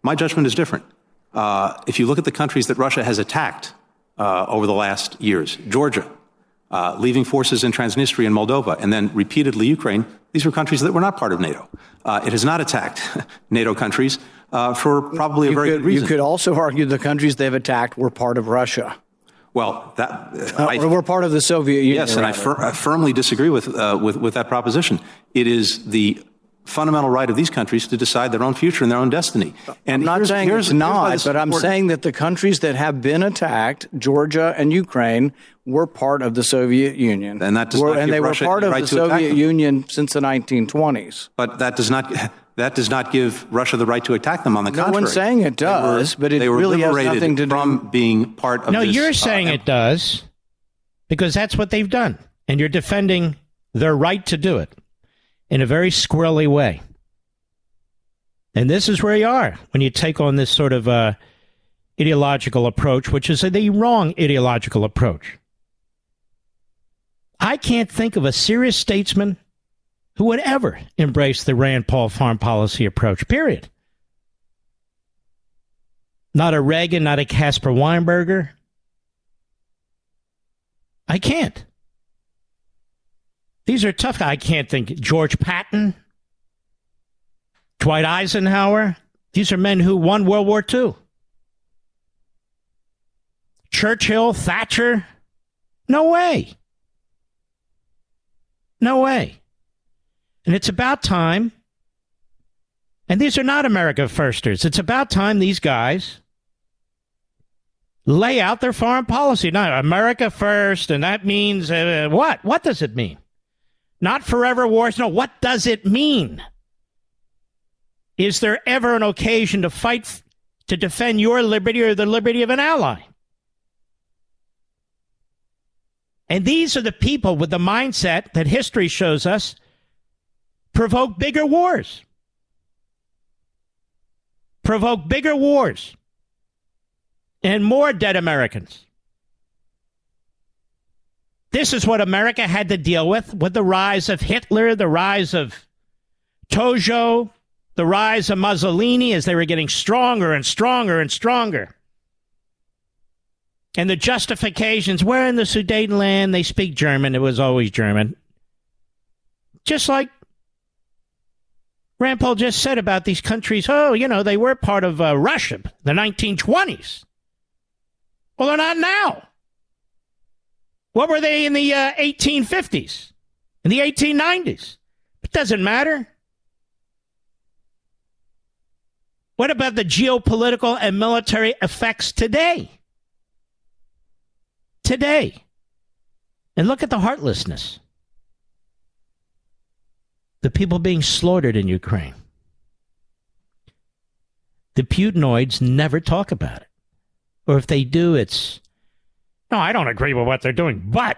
My judgment is different. Uh, if you look at the countries that Russia has attacked uh, over the last years, Georgia, uh, leaving forces in Transnistria and Moldova, and then repeatedly Ukraine, these were countries that were not part of NATO. Uh, it has not attacked NATO countries uh, for probably a you very could, good reason. You could also argue the countries they've attacked were part of Russia. Well, that uh, I, we're part of the Soviet Union. Yes, and I, fir- I, firmly disagree with, with with that proposition. It is the fundamental right of these countries to decide their own future and their own destiny. And I'm not here's, saying here's, it's not, but I'm saying that the countries that have been attacked, Georgia and Ukraine, were part of the Soviet Union, and that does were, not and they Russia were part of right the Soviet Union since the 1920s. But that does not. That does not give Russia the right to attack them. On the no contrary, one's saying it does, were, but it they were really has nothing to do being part of. No, this, you're saying uh, it does because that's what they've done, and you're defending their right to do it in a very squirrely way. And this is where you are when you take on this sort of uh, ideological approach, which is the wrong ideological approach. I can't think of a serious statesman who would ever embrace the Rand Paul foreign policy approach, period. Not a Reagan, not a Caspar Weinberger. I can't. These are tough. I can't think. George Patton, Dwight Eisenhower. These are men who won World War II. Churchill, Thatcher. No way. No way. And it's about time. And these are not America firsters. It's about time these guys lay out their foreign policy. Not America first, and that means uh, what? What does it mean? Not forever wars. No, what does it mean? Is there ever an occasion to fight to defend your liberty or the liberty of an ally? And these are the people with the mindset that history shows us provoke bigger wars. Provoke bigger wars and more dead Americans. This is what America had to deal with with the rise of Hitler, the rise of Tojo, the rise of Mussolini as they were getting stronger and stronger and stronger. And the justifications, we're in the Sudetenland, they speak German, it was always German. Just like Rand Paul just said about these countries, oh, you know, they were part of uh, Russia, the 1920s. Well, they're not now. What were they in the uh, 1850s, in the 1890s? It doesn't matter. What about the geopolitical and military effects today? Today. And look at the heartlessness. The people being slaughtered in Ukraine. The Putinoids never talk about it. Or if they do, it's, no, I don't agree with what they're doing, but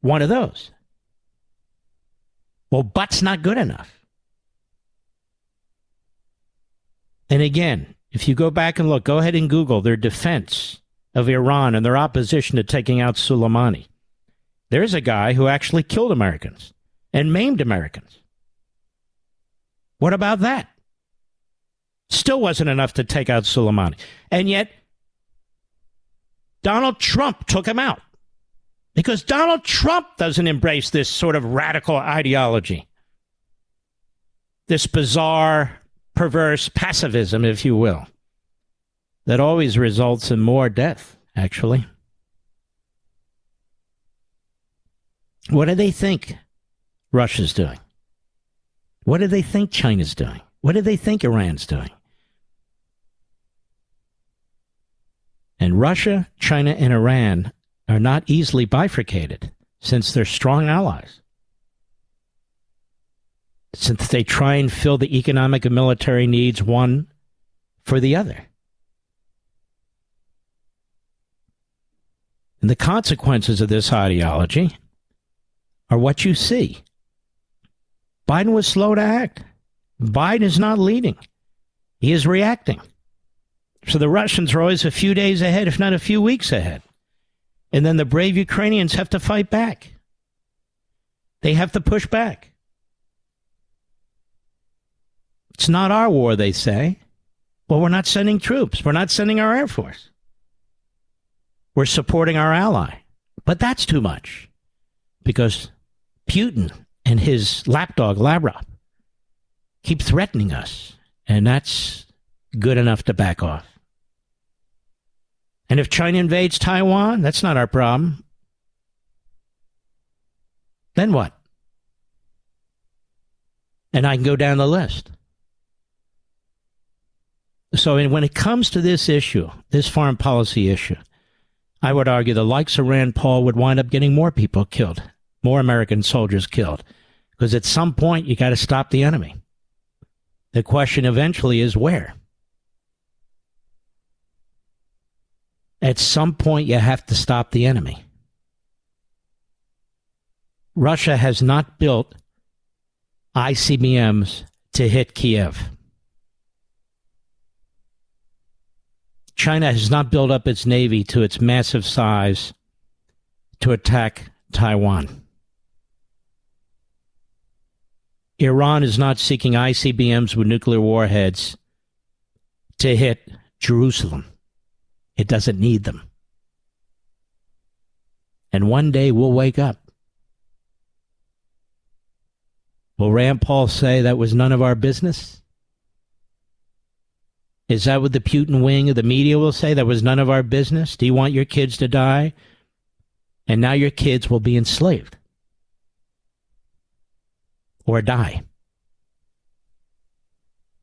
one of those. Well, but's not good enough. And again, if you go back and look, go ahead and Google their defense of Iran and their opposition to taking out Soleimani. There's a guy who actually killed Americans and maimed Americans. What about that? Still wasn't enough to take out Soleimani. And yet, Donald Trump took him out because Donald Trump doesn't embrace this sort of radical ideology. this bizarre, perverse pacifism, if you will, that always results in more death, actually. What do they think Russia's doing? What do they think China's doing? What do they think Iran's doing? And Russia, China, and Iran are not easily bifurcated since they're strong allies. Since they try and fill the economic and military needs one for the other. And the consequences of this ideology are what you see. Biden was slow to act. Biden is not leading, he is reacting. So the Russians are always a few days ahead, if not a few weeks ahead. And then the brave Ukrainians have to fight back. They have to push back. It's not our war, they say. Well, we're not sending troops. We're not sending our Air Force. We're supporting our ally. But that's too much because Putin and his lapdog Lavrov keep threatening us, and that's good enough to back off. And if China invades Taiwan, that's not our problem. Then what? And I can go down the list. So when it comes to this issue, this foreign policy issue, I would argue the likes of Rand Paul would wind up getting more people killed, more American soldiers killed. Because at some point, you got to stop the enemy. The question eventually is where? At some point, you have to stop the enemy. Russia has not built ICBMs to hit Kiev. China has not built up its navy to its massive size to attack Taiwan. Iran is not seeking ICBMs with nuclear warheads to hit Jerusalem. It doesn't need them. And one day we'll wake up. Will Rand Paul say that was none of our business? Is that what the Putin wing of the media will say? That was none of our business? Do you want your kids to die? And now your kids will be enslaved or die.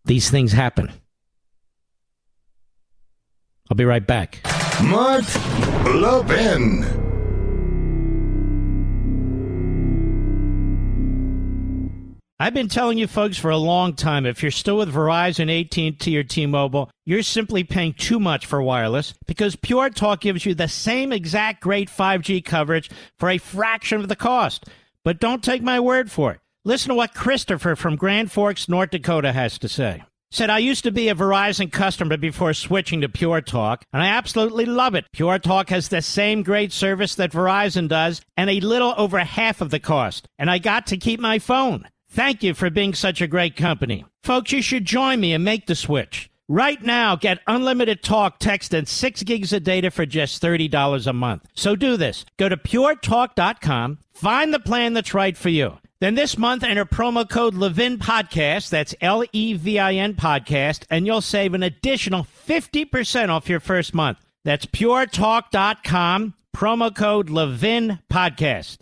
These things happen. I'll be right back. Mark Levin. I've been telling you folks for a long time if you're still with Verizon, AT&T or T-Mobile, you're simply paying too much for wireless because Pure Talk gives you the same exact great 5G coverage for a fraction of the cost. But don't take my word for it. Listen to what Christopher from Grand Forks, North Dakota has to say. Said, I used to be a Verizon customer before switching to Pure Talk, and I absolutely love it. Pure Talk has the same great service that Verizon does, and a little over half of the cost. And I got to keep my phone. Thank you for being such a great company. Folks, you should join me and make the switch. Right now, get unlimited talk, text, and 6 gigs of data for just $30 a month. So do this. Go to puretalk.com, find the plan that's right for you. Then this month, enter promo code Levin Podcast, that's L E V I N Podcast, and you'll save an additional 50% off your first month. That's puretalk.com, promo code Levin Podcast.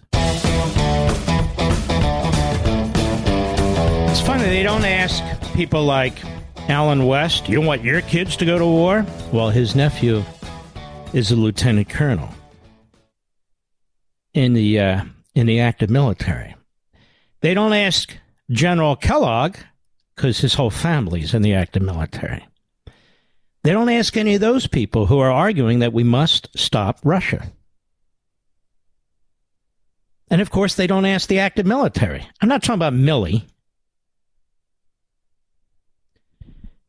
It's funny, they don't ask people like Allen West, you want your kids to go to war? Well, his nephew is a lieutenant colonel in the uh, in the active military. They don't ask General Kellogg because his whole family's in the active military. They don't ask any of those people who are arguing that we must stop Russia. And of course, they don't ask the active military. I'm not talking about Milley.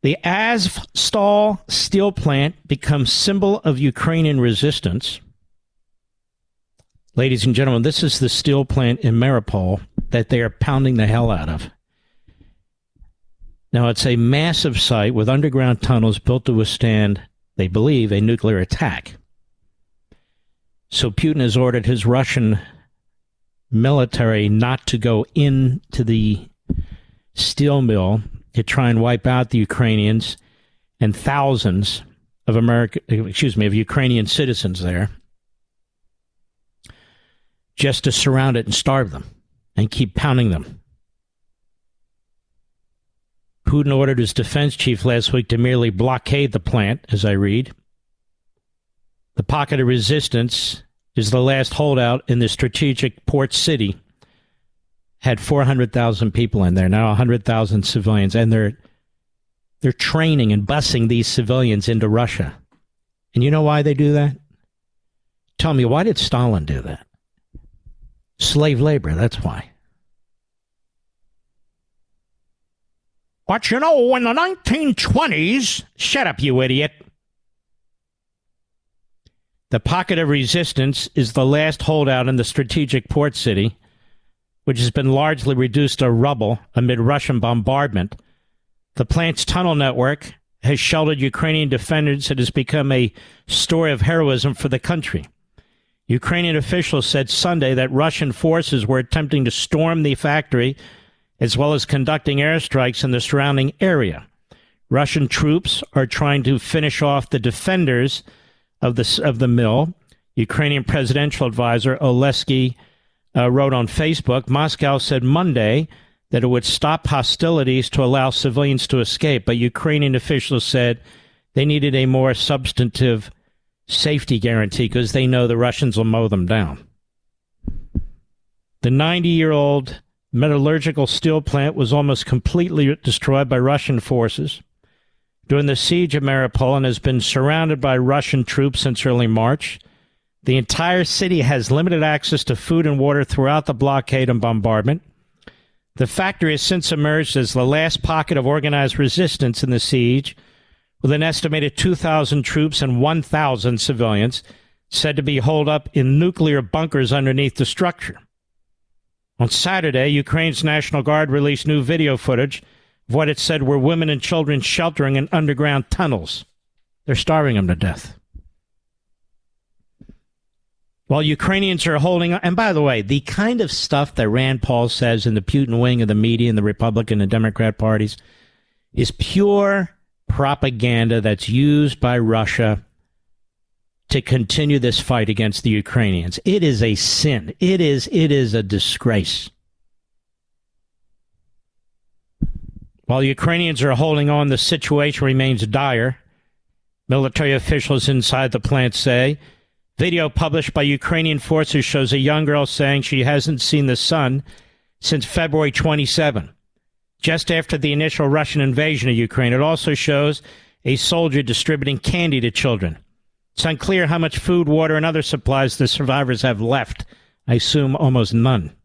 The Azovstal steel plant becomes symbol of Ukrainian resistance. Ladies and gentlemen, this is the steel plant in Mariupol that they are pounding the hell out of. Now, it's a massive site with underground tunnels built to withstand, they believe, a nuclear attack. So Putin has ordered his Russian military not to go into the steel mill to try and wipe out the Ukrainians and thousands of American, excuse me, of Ukrainian citizens there, just to surround it and starve them and keep pounding them. Putin ordered his defense chief last week to merely blockade the plant, as I read. The pocket of resistance is the last holdout in the strategic port city. Had 400,000 people in there, now 100,000 civilians, and they're they're training and busing these civilians into Russia. And you know why they do that? Tell me, why did Stalin do that? Slave labor, that's why. But you know, in the 1920s, shut up, you idiot. The pocket of resistance is the last holdout in the strategic port city, which has been largely reduced to rubble amid Russian bombardment. The plant's tunnel network has sheltered Ukrainian defenders. It has become a story of heroism for the country. Ukrainian officials said Sunday that Russian forces were attempting to storm the factory as well as conducting airstrikes in the surrounding area. Russian troops are trying to finish off the defenders of the, of the mill. Ukrainian presidential advisor Oleksiy uh, wrote on Facebook Moscow said Monday that it would stop hostilities to allow civilians to escape, but Ukrainian officials said they needed a more substantive safety guarantee because they know the Russians will mow them down. The 90 year old metallurgical steel plant was almost completely destroyed by Russian forces during the siege of Mariupol and has been surrounded by Russian troops since early March. The entire city has limited access to food and water throughout the blockade and bombardment. The factory has since emerged as the last pocket of organized resistance in the siege, with an estimated 2,000 troops and 1,000 civilians said to be holed up in nuclear bunkers underneath the structure. On Saturday, Ukraine's National Guard released new video footage of what it said were women and children sheltering in underground tunnels. They're starving them to death. While Ukrainians are holding on, and by the way, the kind of stuff that Rand Paul says in the Putin wing of the media and the Republican and Democrat parties is pure propaganda that's used by Russia to continue this fight against the Ukrainians. It is a sin. It is it is a disgrace. While Ukrainians are holding on, the situation remains dire. Military officials inside the plant say video published by Ukrainian forces shows a young girl saying she hasn't seen the sun since February 27, just after the initial Russian invasion of Ukraine. It also shows a soldier distributing candy to children. It's unclear how much food, water, and other supplies the survivors have left. I assume almost none.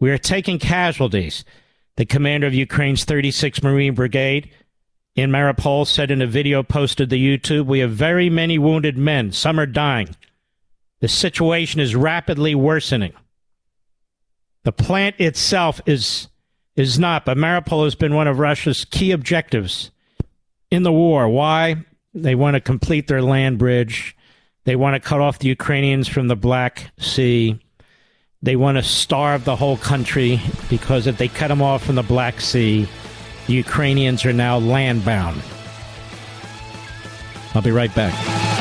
We are taking casualties. The commander of Ukraine's 36th Marine Brigade in Mariupol said in a video posted to YouTube, We have very many wounded men. Some are dying. The situation is rapidly worsening. The plant itself is, is not, but Mariupol has been one of Russia's key objectives in the war. Why? They want to complete their land bridge. They want to cut off the Ukrainians from the Black Sea. They want to starve the whole country because if they cut them off from the Black Sea, the Ukrainians are now land bound. I'll be right back.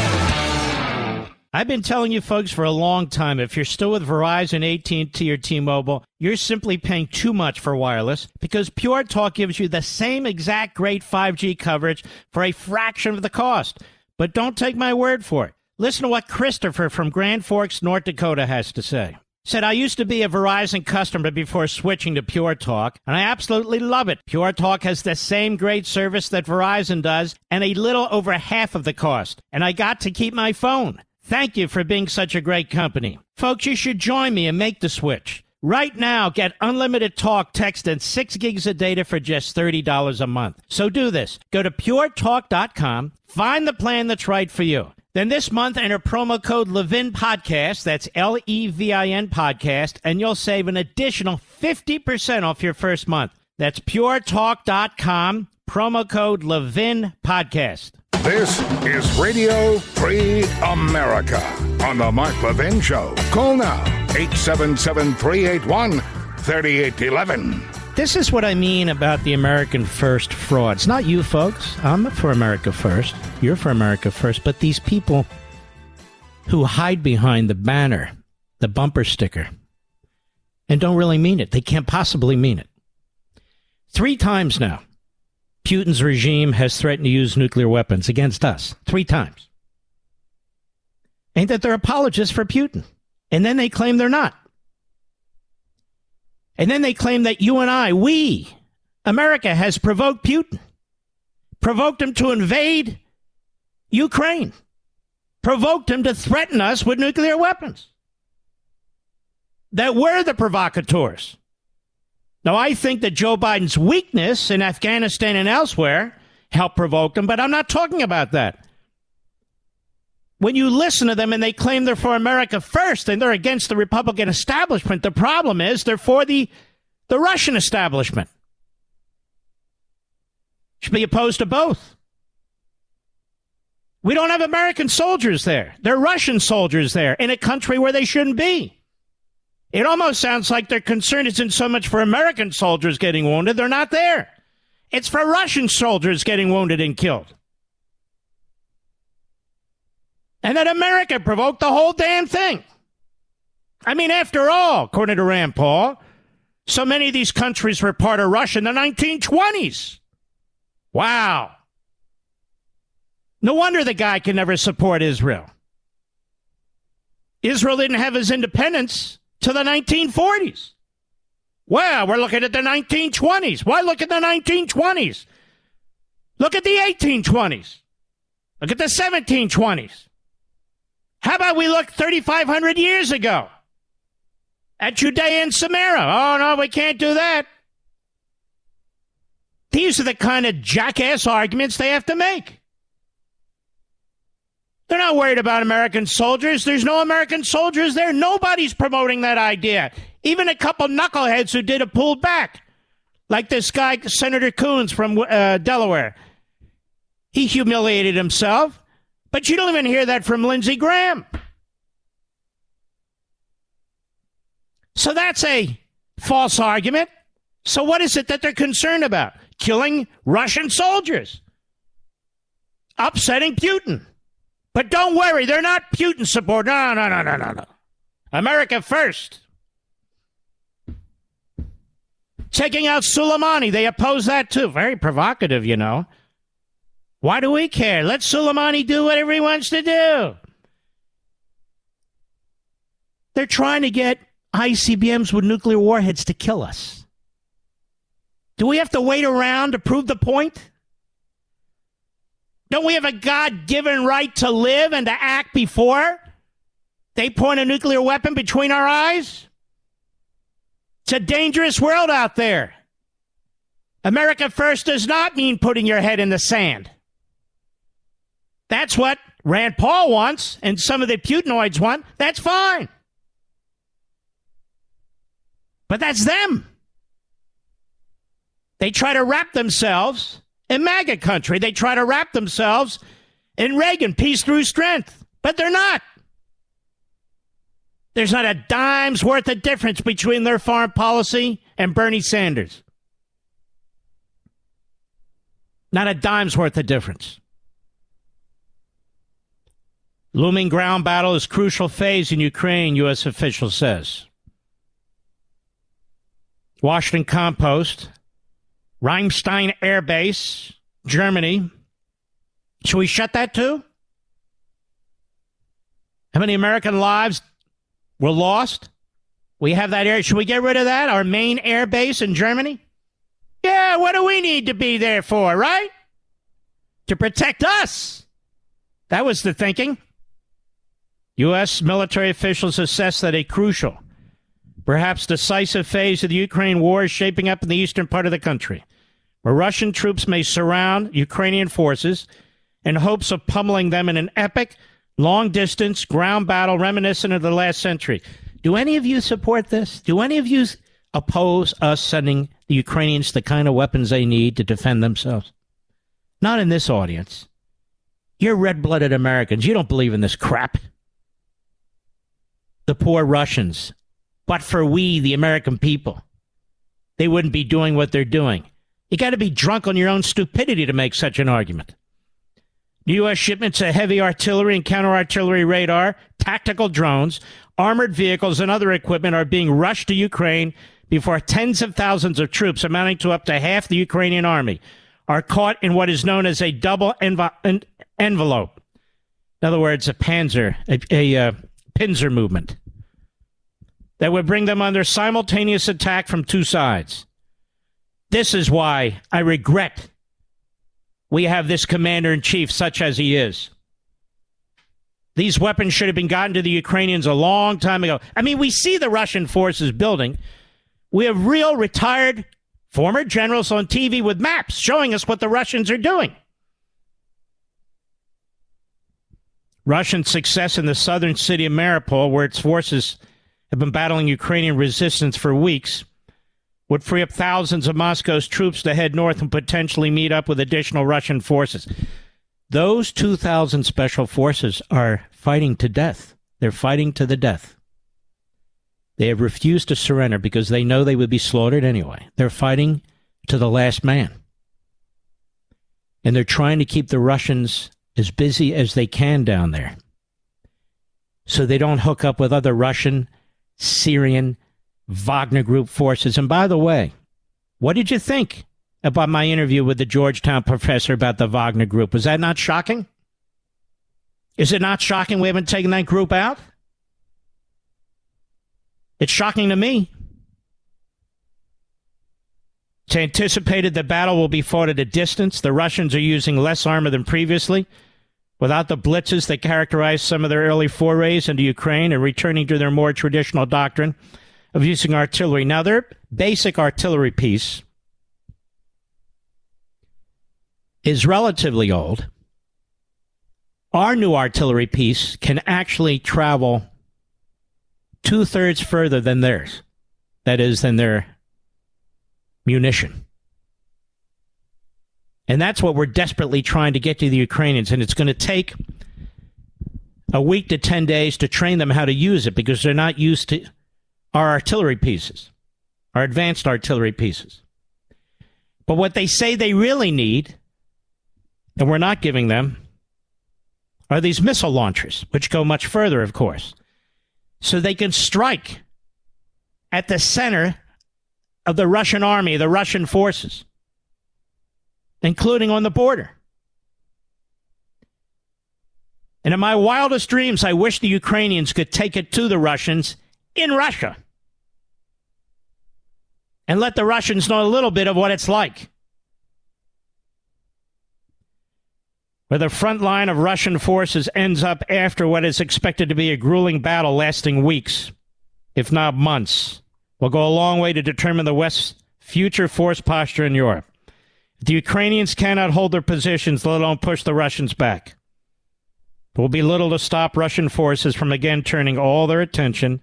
I've been telling you folks for a long time if you're still with Verizon, AT&T or T-Mobile, you're simply paying too much for wireless because Pure Talk gives you the same exact great 5G coverage for a fraction of the cost. But don't take my word for it. Listen to what Christopher from Grand Forks, North Dakota has to say. Said, I used to be a Verizon customer before switching to Pure Talk, and I absolutely love it. Pure Talk has the same great service that Verizon does, and a little over half of the cost. And I got to keep my phone. Thank you for being such a great company. Folks, you should join me and make the switch. Right now, get unlimited talk, text, and 6 gigs of data for just $30 a month. So do this. Go to puretalk.com, find the plan that's right for you. Then this month, enter promo code Levin Podcast. That's L E V I N Podcast, and you'll save an additional 50% off your first month. That's puretalk.com, promo code Levin Podcast. This is Radio Free America on The Mark Levin Show. Call now 877 381 3811. This is what I mean about the American First fraud. It's not you folks. I'm for America First. You're for America First. But these people who hide behind the banner, the bumper sticker, and don't really mean it. They can't possibly mean it. Three times now, Putin's regime has threatened to use nuclear weapons against us. Three times. Ain't that they're apologists for Putin? And then they claim they're not. And then they claim that you and I, we, America, has provoked Putin, provoked him to invade Ukraine, provoked him to threaten us with nuclear weapons. That we're the provocateurs. Now, I think that Joe Biden's weakness in Afghanistan and elsewhere helped provoke him, but I'm not talking about that when you listen to them and they claim they're for America first and they're against the Republican establishment, the problem is they're for the, the Russian establishment. Should be opposed to both. We don't have American soldiers there. They're Russian soldiers there in a country where they shouldn't be. It almost sounds like their concern isn't so much for American soldiers getting wounded, they're not there. It's for Russian soldiers getting wounded and killed and that America provoked the whole damn thing. I mean, after all, according to Rand Paul, so many of these countries were part of Russia in the 1920s. Wow. No wonder the guy can never support Israel. Israel didn't have his independence till the 1940s. Well, we're looking at the 1920s. Why look at the 1920s? Look at the 1820s. Look at the 1720s. How about we look 3,500 years ago at Judea and Samaria? Oh, no, we can't do that. These are the kind of jackass arguments they have to make. They're not worried about American soldiers. There's no American soldiers there. Nobody's promoting that idea. Even a couple knuckleheads who did it pulled back, like this guy, Senator Coons from uh, Delaware. He humiliated himself. But you don't even hear that from Lindsey Graham. So that's a false argument. So what is it that they're concerned about? Killing Russian soldiers. Upsetting Putin. But don't worry, they're not Putin support. No, no, no, no, no, no. America first. Taking out Soleimani, they oppose that too. Very provocative, you know. Why do we care? Let Soleimani do whatever he wants to do. They're trying to get ICBMs with nuclear warheads to kill us. Do we have to wait around to prove the point? Don't we have a God given right to live and to act before they point a nuclear weapon between our eyes? It's a dangerous world out there. America first does not mean putting your head in the sand. That's what Rand Paul wants and some of the Putinoids want. That's fine. But that's them. They try to wrap themselves in MAGA country. They try to wrap themselves in Reagan, peace through strength. But they're not. There's not a dime's worth of difference between their foreign policy and Bernie Sanders. Not a dime's worth of difference. Looming ground battle is crucial phase in Ukraine, U.S. official says. Washington Compost, Ramstein Air Base, Germany. Should we shut that too? How many American lives were lost? We have that air. Should we get rid of that? Our main air base in Germany? Yeah, what do we need to be there for, right? To protect us. That was the thinking. U.S. military officials assess that a crucial, perhaps decisive phase of the Ukraine war is shaping up in the eastern part of the country, where Russian troops may surround Ukrainian forces in hopes of pummeling them in an epic, long distance ground battle reminiscent of the last century. Do any of you support this? Do any of you oppose us sending the Ukrainians the kind of weapons they need to defend themselves? Not in this audience. You're red blooded Americans. You don't believe in this crap the poor Russians, but for we, the American people. they wouldn't be doing what they're doing. You got to be drunk on your own stupidity to make such an argument. U.S. shipments of heavy artillery and counter artillery radar, tactical drones, armored vehicles, and other equipment are being rushed to Ukraine before tens of thousands of troops, amounting to up to half the Ukrainian army, are caught in what is known as a double env- envelope. In other words, a panzer, a, a uh, pincer movement that would bring them under simultaneous attack from two sides. This is why I regret we have this commander in chief, such as he is. These weapons should have been gotten to the Ukrainians a long time ago. I mean, we see the Russian forces building. We have real retired former generals on TV with maps showing us what the Russians are doing. Russian success in the southern city of Mariupol, where its forces have been battling Ukrainian resistance for weeks, would free up thousands of Moscow's troops to head north and potentially meet up with additional Russian forces. Those 2,000 special forces are fighting to death. They're fighting to the death. They have refused to surrender because they know they would be slaughtered anyway. They're fighting to the last man. And they're trying to keep the Russians as busy as they can down there so they don't hook up with other Russian, Syrian, Wagner Group forces. And by the way, what did you think about my interview with the Georgetown professor about the Wagner Group? Was that not shocking? Is it not shocking we haven't taken that group out? It's shocking to me. It's anticipated the battle will be fought at a distance. The Russians are using less armor than previously. Without the blitzes that characterized some of their early forays into Ukraine and returning to their more traditional doctrine of using artillery. Now, their basic artillery piece is relatively old. Our new artillery piece can actually travel two thirds further than theirs. That is, than their munition. And that's what we're desperately trying to get to the Ukrainians. And it's going to take a week to 10 days to train them how to use it because they're not used to our artillery pieces, our advanced artillery pieces. But what they say they really need, and we're not giving them, are these missile launchers, which go much further, of course. So they can strike at the center of the Russian army, the Russian forces, including on the border. And in my wildest dreams, I wish the Ukrainians could take it to the Russians in Russia and let the Russians know a little bit of what it's like. Where the front line of Russian forces ends up after what is expected to be a grueling battle lasting weeks, if not months, will go a long way to determine the West's future force posture in Europe. If the Ukrainians cannot hold their positions, let alone push the Russians back. There will be little to stop Russian forces from again turning all their attention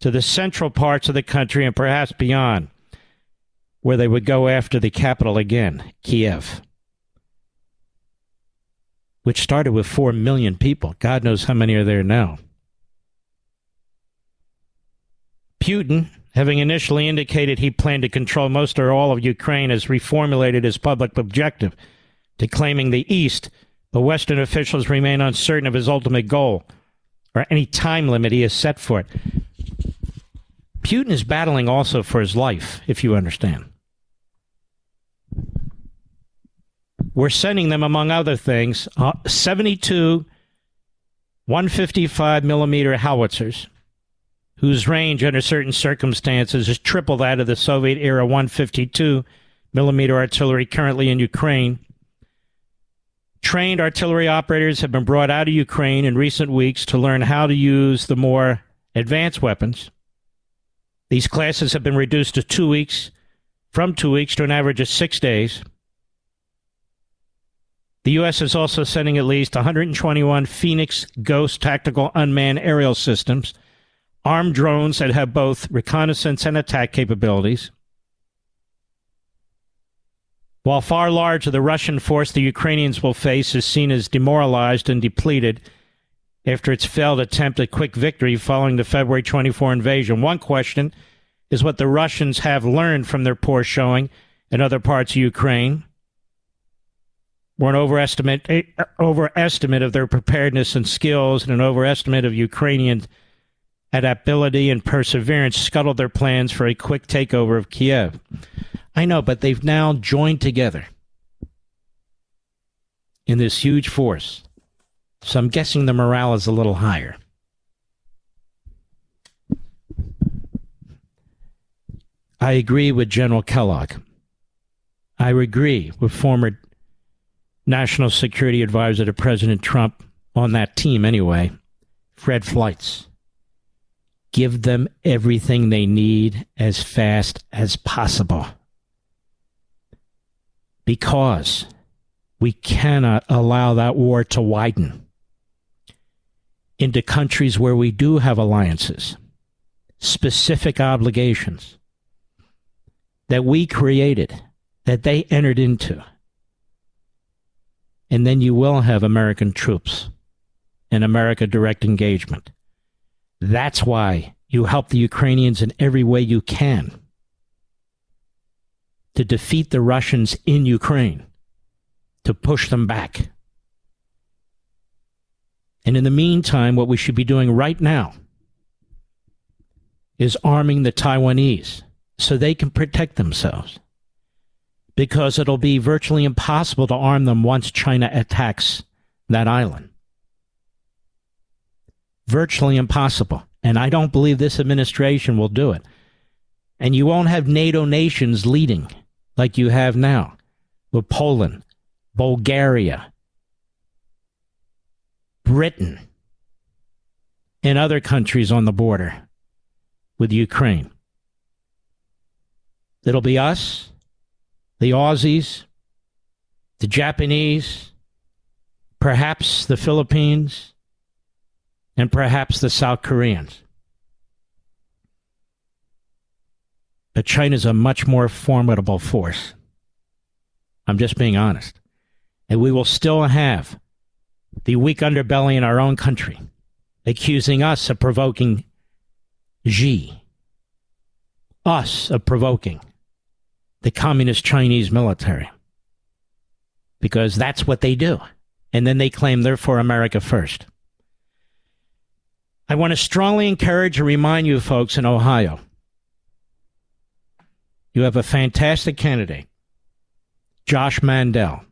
to the central parts of the country and perhaps beyond where they would go after the capital again, Kiev, which started with 4 million people. God knows how many are there now. Putin, having initially indicated he planned to control most or all of Ukraine, has reformulated his public objective to claiming the East, but Western officials remain uncertain of his ultimate goal or any time limit he has set for it. Putin is battling also for his life, if you understand. We're sending them, among other things, uh, 72 155 millimeter howitzers, whose range under certain circumstances is triple that of the Soviet era 152 millimeter artillery currently in Ukraine. Trained artillery operators have been brought out of Ukraine in recent weeks to learn how to use the more advanced weapons. These classes have been reduced to two weeks, from two weeks to an average of six days. The U.S. is also sending at least 121 Phoenix Ghost tactical unmanned aerial systems, armed drones that have both reconnaissance and attack capabilities. While far larger the Russian force the Ukrainians will face is seen as demoralized and depleted after its failed attempt at quick victory following the February 24 invasion. One question is what the Russians have learned from their poor showing in other parts of Ukraine. Or an overestimate, eh, overestimate of their preparedness and skills and an overestimate of Ukrainian adaptability and perseverance scuttled their plans for a quick takeover of Kiev. I know, but they've now joined together in this huge force. So I'm guessing the morale is a little higher. I agree with General Kellogg. I agree with former National Security Advisor to President Trump on that team, anyway, Fred Fleitz. Give them everything they need as fast as possible. Because we cannot allow that war to widen into countries where we do have alliances, specific obligations that we created, that they entered into. And then you will have American troops and America direct engagement. That's why you help the Ukrainians in every way you can to defeat the Russians in Ukraine, to push them back. And in the meantime, what we should be doing right now is arming the Taiwanese so they can protect themselves. Because it'll be virtually impossible to arm them once China attacks that island. Virtually impossible. And I don't believe this administration will do it. And you won't have NATO nations leading like you have now with Poland, Bulgaria, Britain, and other countries on the border with Ukraine. It'll be us, the Aussies, the Japanese, perhaps the Philippines, and perhaps the South Koreans. But China's a much more formidable force. I'm just being honest. And we will still have the weak underbelly in our own country accusing us of provoking Xi, us of provoking the communist Chinese military. Because that's what they do. And then they claim they're for America first. I want to strongly encourage and remind you folks in Ohio you have a fantastic candidate, Josh Mandel.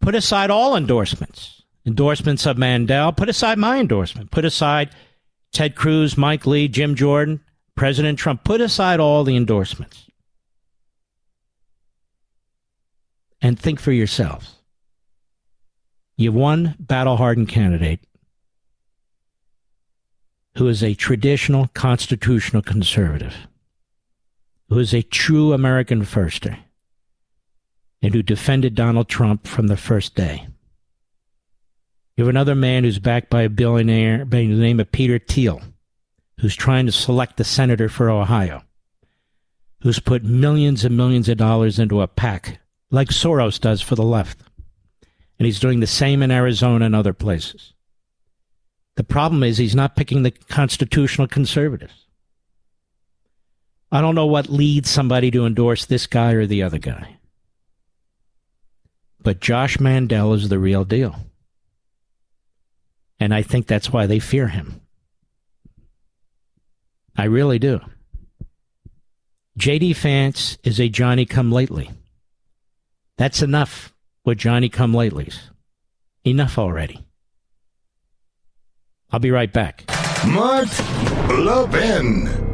Put aside all endorsements, endorsements of Mandel. Put aside my endorsement. Put aside Ted Cruz, Mike Lee, Jim Jordan, President Trump. Put aside all the endorsements. And think for yourselves. You have one battle hardened candidate who is a traditional constitutional conservative, who is a true American firster, and who defended Donald Trump from the first day. You have another man who's backed by a billionaire by the name of Peter Thiel, who's trying to select the senator for Ohio, who's put millions and millions of dollars into a PAC, like Soros does for the left. And he's doing the same in Arizona and other places. The problem is he's not picking the constitutional conservatives. I don't know what leads somebody to endorse this guy or the other guy. But Josh Mandel is the real deal. And I think that's why they fear him. I really do. J.D. Vance is a Johnny come lately. That's enough with Johnny come latelys. Enough already. I'll be right back. Mark Levin.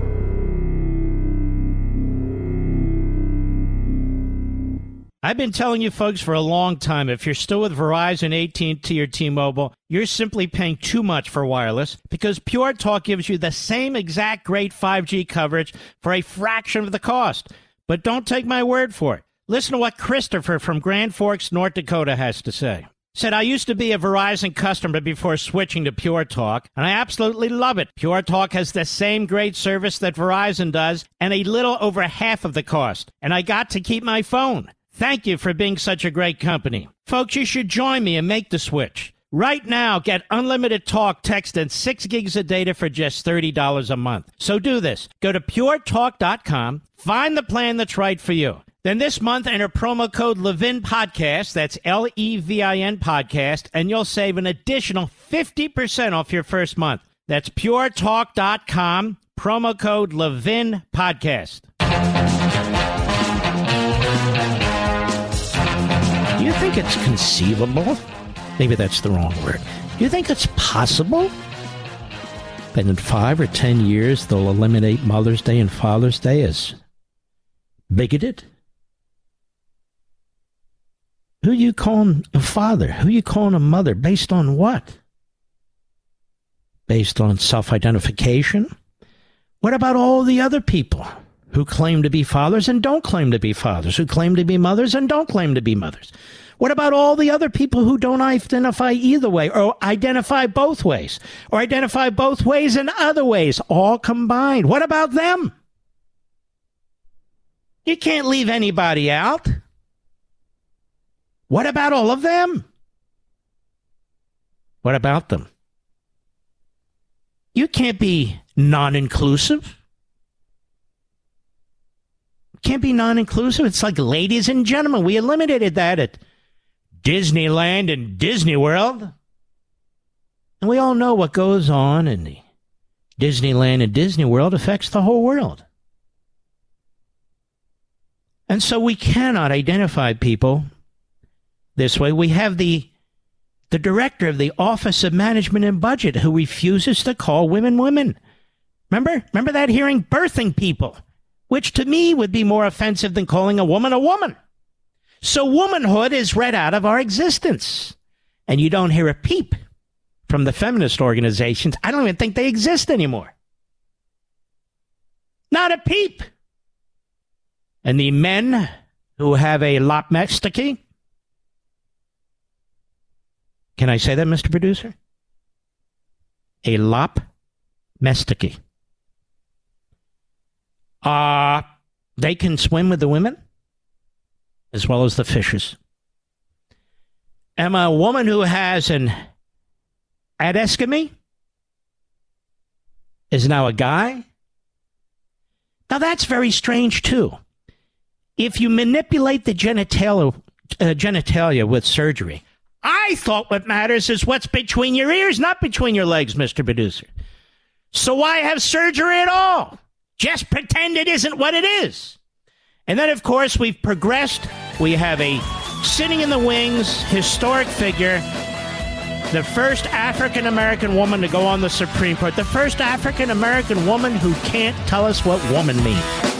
I've been telling you folks for a long time if you're still with Verizon, AT&T or T-Mobile, you're simply paying too much for wireless because Pure Talk gives you the same exact great 5G coverage for a fraction of the cost. But don't take my word for it. Listen to what Christopher from Grand Forks, North Dakota has to say. Said, I used to be a Verizon customer before switching to Pure Talk, and I absolutely love it. Pure Talk has the same great service that Verizon does, and a little over half of the cost. And I got to keep my phone. Thank you for being such a great company. Folks, you should join me and make the switch. Right now, get unlimited talk, text, and six gigs of data for just $30 a month. So do this. Go to puretalk.com, find the plan that's right for you. Then this month, enter promo code Levin Podcast, that's L E V I N Podcast, and you'll save an additional 50% off your first month. That's puretalk.com, promo code Levin Podcast. Do you think it's conceivable? Maybe that's the wrong word. Do you think it's possible that in five or ten years they'll eliminate Mother's Day and Father's Day as bigoted? Who you calling a father? Who you calling a mother? Based on what? Based on self identification? What about all the other people who claim to be fathers and don't claim to be fathers, who claim to be mothers and don't claim to be mothers? What about all the other people who don't identify either way or identify both ways or identify both ways and other ways all combined? What about them? You can't leave anybody out. What about all of them? What about them? You can't be non inclusive. Can't be non inclusive. It's like, ladies and gentlemen, we eliminated that at Disneyland and Disney World. And we all know what goes on in the Disneyland and Disney World affects the whole world. And so we cannot identify people this way. We have the the director of the Office of Management and Budget who refuses to call women women. Remember? Remember that hearing birthing people, which to me would be more offensive than calling a woman a woman. So womanhood is read out of our existence. And you don't hear a peep from the feminist organizations. I don't even think they exist anymore. Not a peep. And the men who have a lopmestiki. Can I say that, Mr. Producer? A lopmestiki. Uh, they can swim with the women? as well as the fishes. Am a woman who has an adescemy is now a guy? Now that's very strange too. If you manipulate the genitalia, uh, genitalia with surgery, I thought what matters is what's between your ears, not between your legs, Mr. Producer. So why have surgery at all? Just pretend it isn't what it is. And then, of course, we've progressed. We have a sitting in the wings historic figure, the first African American woman to go on the Supreme Court, the first African American woman who can't tell us what woman means.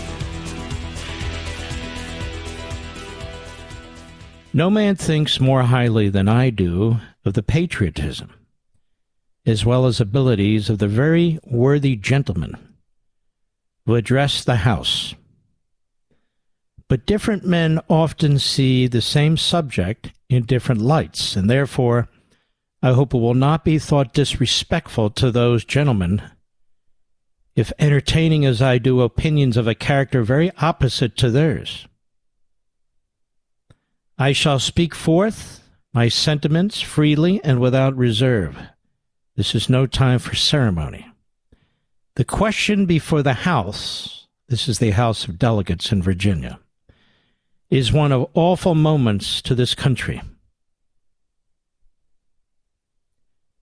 No man thinks more highly than I do of the patriotism, as well as abilities of the very worthy gentleman who addressed the House. but different men often see the same subject in different lights, and therefore I hope it will not be thought disrespectful to those gentlemen if entertaining as I do opinions of a character very opposite to theirs. I shall speak forth my sentiments freely and without reserve. This is no time for ceremony. The question before the House, this is the House of Delegates in Virginia, is one of awful moments to this country.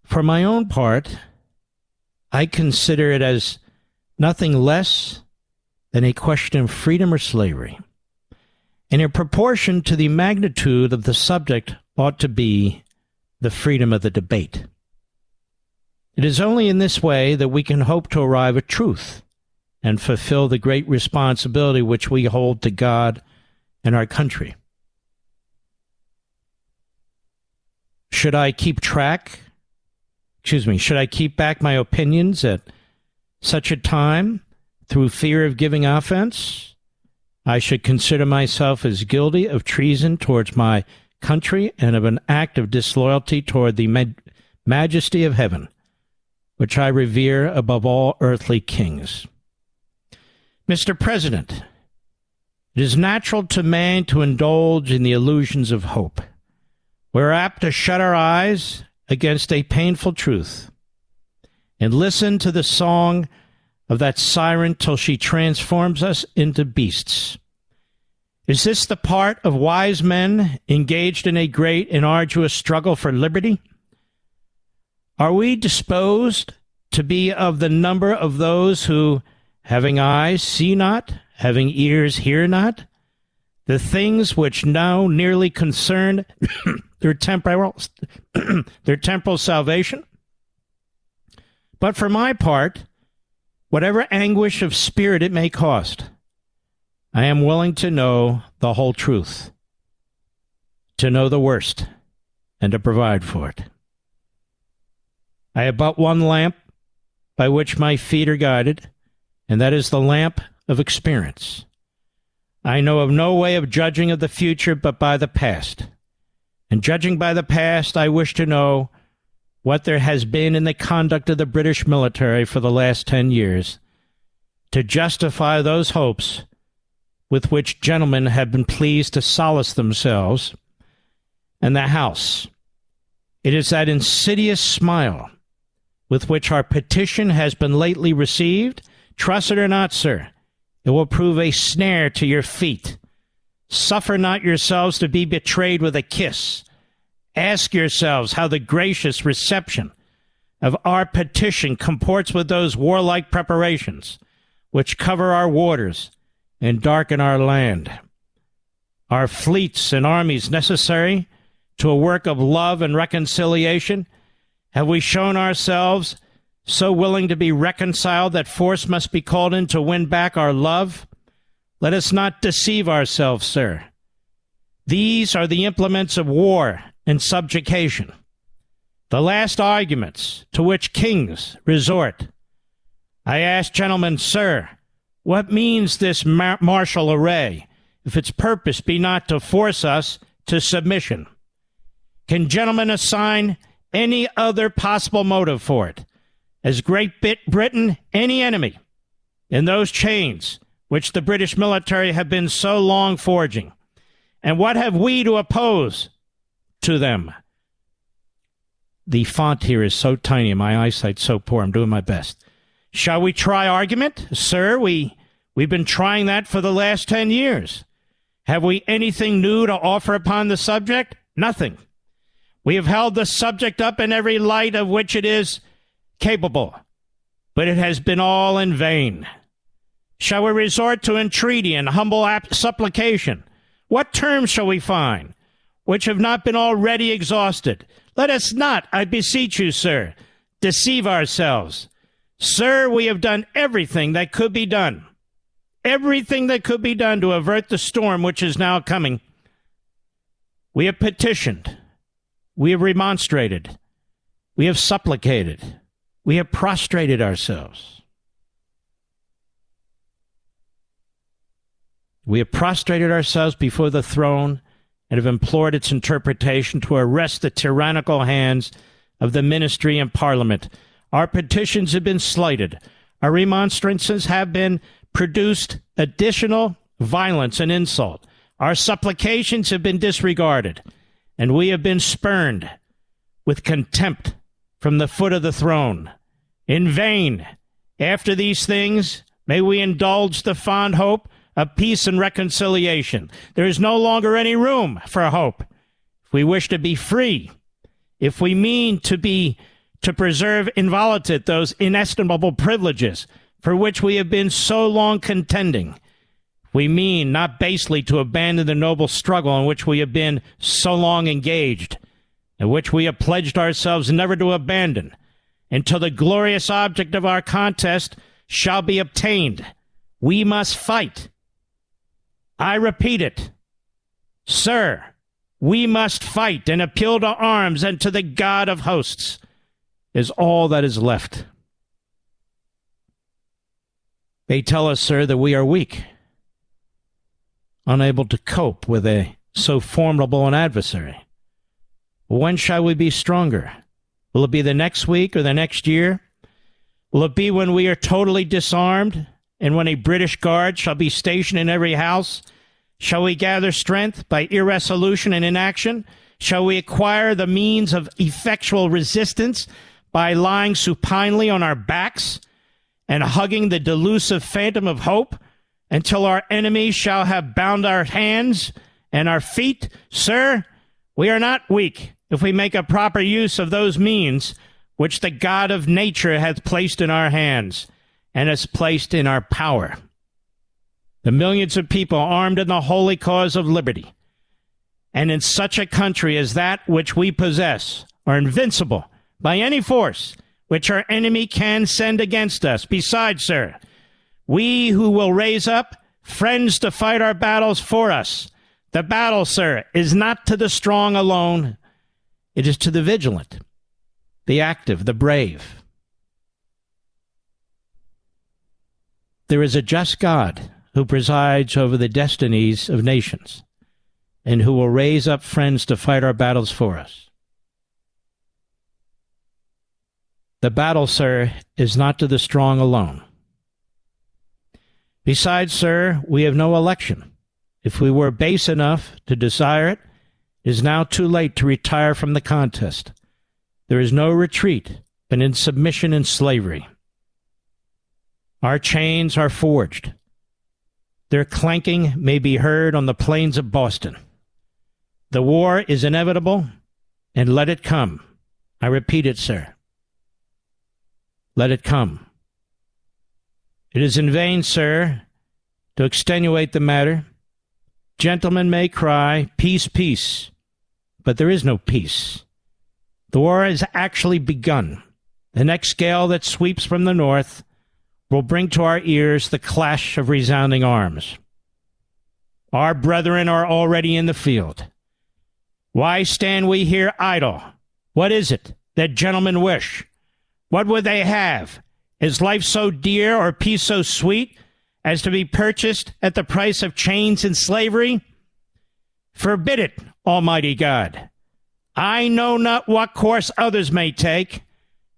For my own part, I consider it as nothing less than a question of freedom or slavery. And in proportion to the magnitude of the subject ought to be the freedom of the debate. It is only in this way that we can hope to arrive at truth and fulfill the great responsibility which we hold to God and our country. Should I keep track? Excuse me, should I keep back my opinions at such a time through fear of giving offense? I should consider myself as guilty of treason towards my country and of an act of disloyalty toward the ma- majesty of heaven, which I revere above all earthly kings. Mr. President, it is natural to man to indulge in the illusions of hope. We're apt to shut our eyes against a painful truth and listen to the song of that siren till she transforms us into beasts. Is this the part of wise men engaged in a great and arduous struggle for liberty? Are we disposed to be of the number of those who, having eyes, see not, having ears, hear not? The things which now nearly concern their temporal, their temporal salvation? But for my part, whatever anguish of spirit it may cost, I am willing to know the whole truth, to know the worst, and to provide for it. I have but one lamp by which my feet are guided, and that is the lamp of experience. I know of no way of judging of the future but by the past. And judging by the past, I wish to know what there has been in the conduct of the British military for the last 10 years to justify those hopes with which gentlemen have been pleased to solace themselves and the House. It is that insidious smile with which our petition has been lately received. Trust it or not, sir, it will prove a snare to your feet. Suffer not yourselves to be betrayed with a kiss Ask yourselves how the gracious reception of our petition comports with those warlike preparations which cover our waters and darken our land. Are fleets and armies necessary to a work of love and reconciliation? Have we shown ourselves so willing to be reconciled that force must be called in to win back our love? Let us not deceive ourselves, sir. These are the implements of war and subjugation. The last arguments to which kings resort. I ask, gentlemen, sir, what means this mar- martial array if its purpose be not to force us to submission? Can gentlemen assign any other possible motive for it? As Great Britain any enemy in those chains which the British military have been so long forging? And what have we to oppose to them. The font here is so tiny, my eyesight's so poor. I'm doing my best. Shall we try argument, sir? We we've been trying that for the last ten years. Have we anything new to offer upon the subject? Nothing. We have held the subject up in every light of which it is capable, but it has been all in vain. Shall we resort to entreaty and humble supplication? What terms shall we find? Which have not been already exhausted. Let us not, I beseech you, sir, deceive ourselves. Sir, we have done everything that could be done. Everything that could be done to avert the storm which is now coming. We have petitioned. We have remonstrated. We have supplicated. We have prostrated ourselves. We have prostrated ourselves before the throne and have implored its interpretation to arrest the tyrannical hands of the ministry and parliament. Our petitions have been slighted. Our remonstrances have been produced additional violence and insult. Our supplications have been disregarded, and we have been spurned with contempt from the foot of the throne. In vain, after these things, may we indulge the fond hope of peace and reconciliation. There is no longer any room for hope. If we wish to be free, if we mean to be to preserve inviolate those inestimable privileges for which we have been so long contending, we mean not basely to abandon the noble struggle in which we have been so long engaged, and which we have pledged ourselves never to abandon, until the glorious object of our contest shall be obtained. We must fight. I repeat it. Sir, we must fight and appeal to arms and to the God of hosts is all that is left. They tell us, sir, that we are weak unable to cope with a so formidable an adversary. When shall we be stronger? Will it be the next week or the next year? Will it be when we are totally disarmed and when a British guard shall be stationed in every house? Shall we gather strength by irresolution and inaction? Shall we acquire the means of effectual resistance by lying supinely on our backs and hugging the delusive phantom of hope? until our enemies shall have bound our hands and our feet. Sir, we are not weak if we make a proper use of those means which the God of nature hath placed in our hands and has placed in our power. The millions of people armed in the holy cause of liberty and in such a country as that which we possess are invincible by any force which our enemy can send against us. Besides, sir, we who will raise up friends to fight our battles for us. The battle, sir, is not to the strong alone, it is to the vigilant, the active, the brave. There is a just God who presides over the destinies of nations and who will raise up friends to fight our battles for us. The battle, sir, is not to the strong alone. Besides, sir, we have no election. If we were base enough to desire it, it is now too late to retire from the contest. There is no retreat but in submission and slavery. Our chains are forged. Their clanking may be heard on the plains of Boston. The war is inevitable, and let it come. I repeat it, sir. Let it come. It is in vain, sir, to extenuate the matter. Gentlemen may cry, Peace, peace, but there is no peace. The war has actually begun. The next gale that sweeps from the north will bring to our ears the clash of resounding arms. Our brethren are already in the field. Why stand we here idle? What is it that gentlemen wish? What would they have? Is life so dear or peace so sweet as to be purchased at the price of chains and slavery? Forbid it, Almighty God. I know not what course others may take,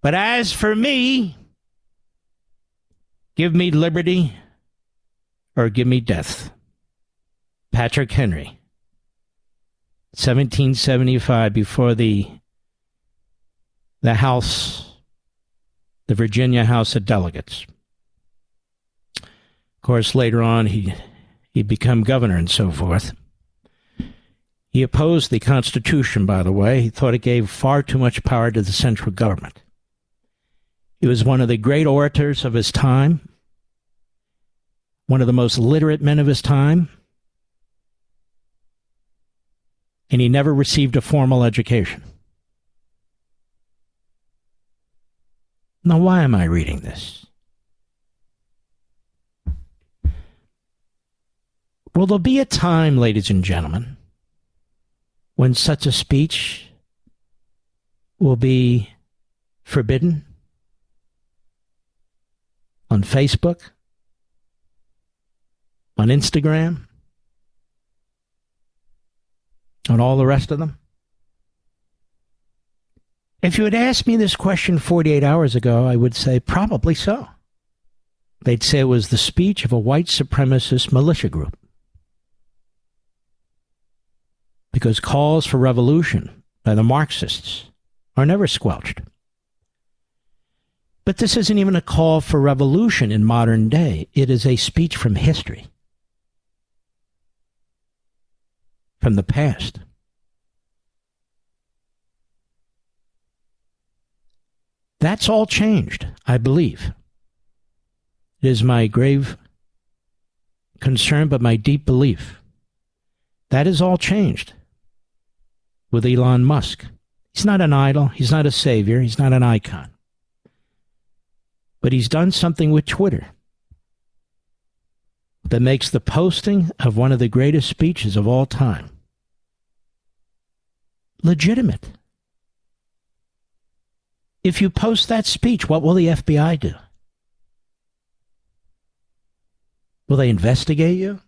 but as for me, give me liberty or give me death. Patrick Henry, 1775, before the the House the Virginia House of Delegates. Of course, later on, he he'd become governor and so forth. He opposed the Constitution, by the way. He thought it gave far too much power to the central government. He was one of the great orators of his time, one of the most literate men of his time, and he never received a formal education. Now, why am I reading this? Will there be a time, ladies and gentlemen, when such a speech will be forbidden on Facebook, on Instagram, on all the rest of them? If you had asked me this question 48 hours ago, I would say probably so. They'd say it was the speech of a white supremacist militia group. Because calls for revolution by the Marxists are never squelched. But this isn't even a call for revolution in modern day. It is a speech from history, from the past. That's all changed, I believe. It is my grave concern, but my deep belief. That is all changed with Elon Musk. He's not an idol. He's not a savior. He's not an icon. But he's done something with Twitter that makes the posting of one of the greatest speeches of all time legitimate. If you post that speech, what will the FBI do? Will they investigate you?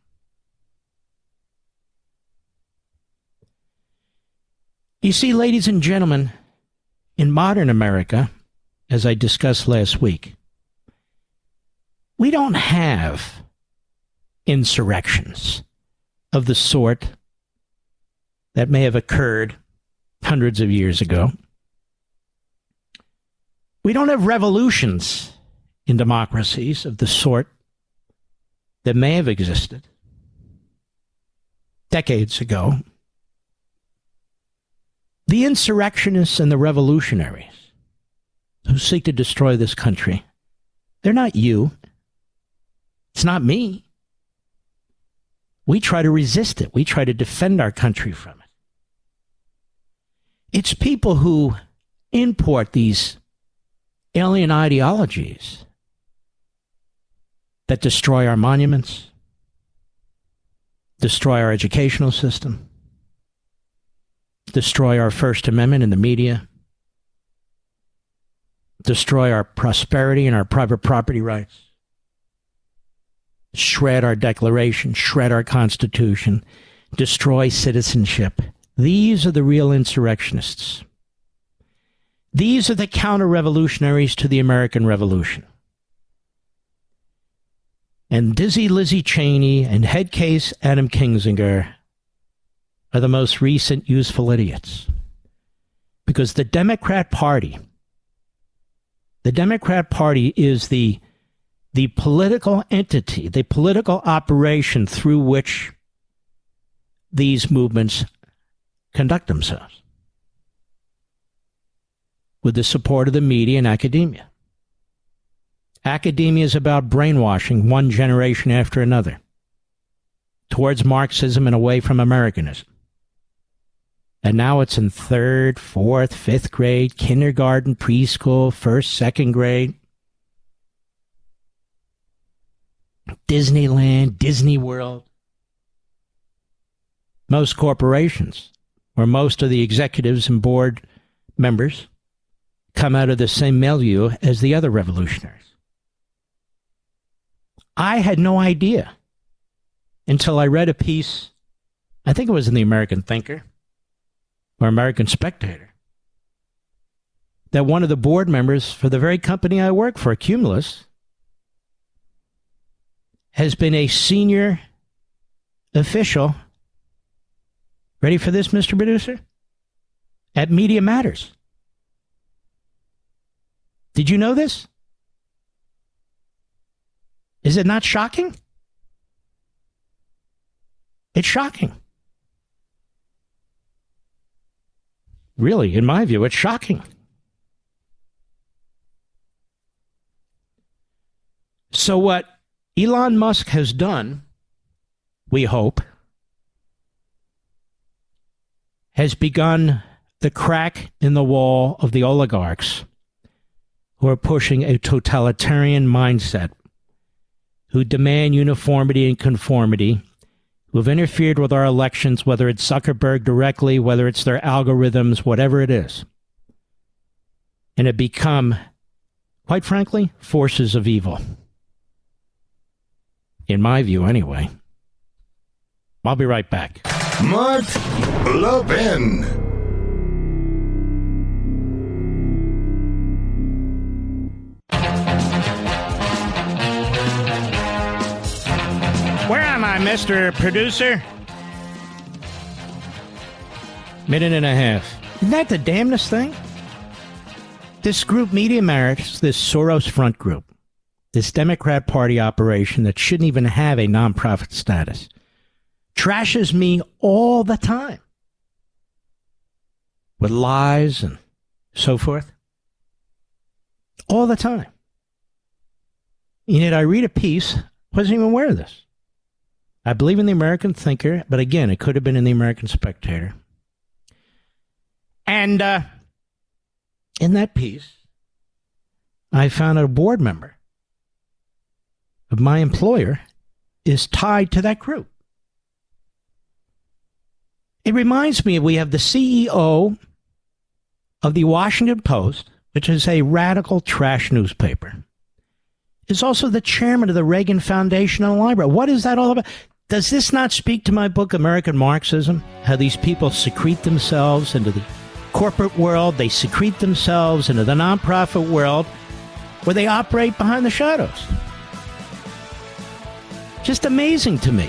You see, ladies and gentlemen, in modern America, as I discussed last week, we don't have insurrections of the sort that may have occurred hundreds of years ago. We don't have revolutions in democracies of the sort that may have existed decades ago. The insurrectionists and the revolutionaries who seek to destroy this country, they're not you. It's not me. We try to resist it. We try to defend our country from it. It's people who import these alien ideologies that destroy our monuments, destroy our educational system, destroy our First Amendment in the media, destroy our prosperity and our private property rights, shred our Declaration, shred our Constitution, destroy citizenship. These are the real insurrectionists. These are the counter revolutionaries to the American Revolution. And Dizzy Lizzie Cheney and Headcase Adam Kinzinger are the most recent useful idiots. Because the Democrat Party, the Democrat Party is the, the political entity, the political operation through which these movements conduct themselves with the support of the media and academia. Academia is about brainwashing one generation after another towards Marxism and away from Americanism. And now it's in third, fourth, fifth grade, kindergarten, preschool, first, second grade. Disneyland, Disney World. Most corporations, or most of the executives and board members, come out of the same milieu as the other revolutionaries. I had no idea until I read a piece, I think it was in the American Thinker or American Spectator, that one of the board members for the very company I work for, Cumulus, has been a senior official. Ready for this, Mr. Producer? At Media Matters. Did you know this? Is it not shocking? It's shocking. Really, in my view, it's shocking. So, what Elon Musk has done, we hope, has begun the crack in the wall of the oligarchs who are pushing a totalitarian mindset, who demand uniformity and conformity, who have interfered with our elections, whether it's Zuckerberg directly, whether it's their algorithms, whatever it is, and have become, quite frankly, forces of evil. In my view, anyway. I'll be right back. Mark Levin. Where am I, Mr. Producer? Minute and a half. Isn't that the damnedest thing? This group, Media Matters, this Soros front group, this Democrat Party operation that shouldn't even have a nonprofit status, trashes me all the time with lies and so forth. All the time. And yet I read a piece, wasn't even aware of this. I believe in the American thinker, but again, it could have been in the American spectator. And uh, in that piece, I found a board member of my employer is tied to that group. It reminds me we have the CEO of the Washington Post, which is a radical trash newspaper, is also the chairman of the Reagan Foundation and Library. What is that all about? Does this not speak to my book, American Marxism? How these people secrete themselves into the corporate world, they secrete themselves into the nonprofit world where they operate behind the shadows. Just amazing to me.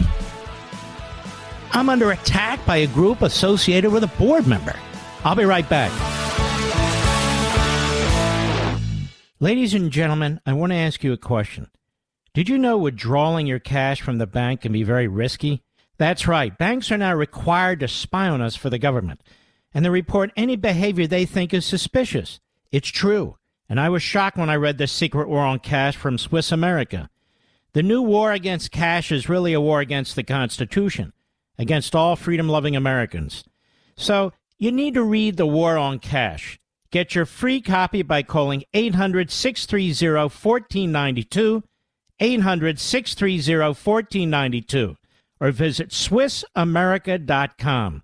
I'm under attack by a group associated with a board member. I'll be right back. Ladies and gentlemen, I want to ask you a question. Did you know withdrawing your cash from the bank can be very risky? That's right. Banks are now required to spy on us for the government and they report any behavior they think is suspicious. It's true. And I was shocked when I read The Secret War on Cash from Swiss America. The new war against cash is really a war against the Constitution, against all freedom loving Americans. So you need to read The War on Cash. Get your free copy by calling 800 630 1492, 800 630 1492, or visit SwissAmerica.com.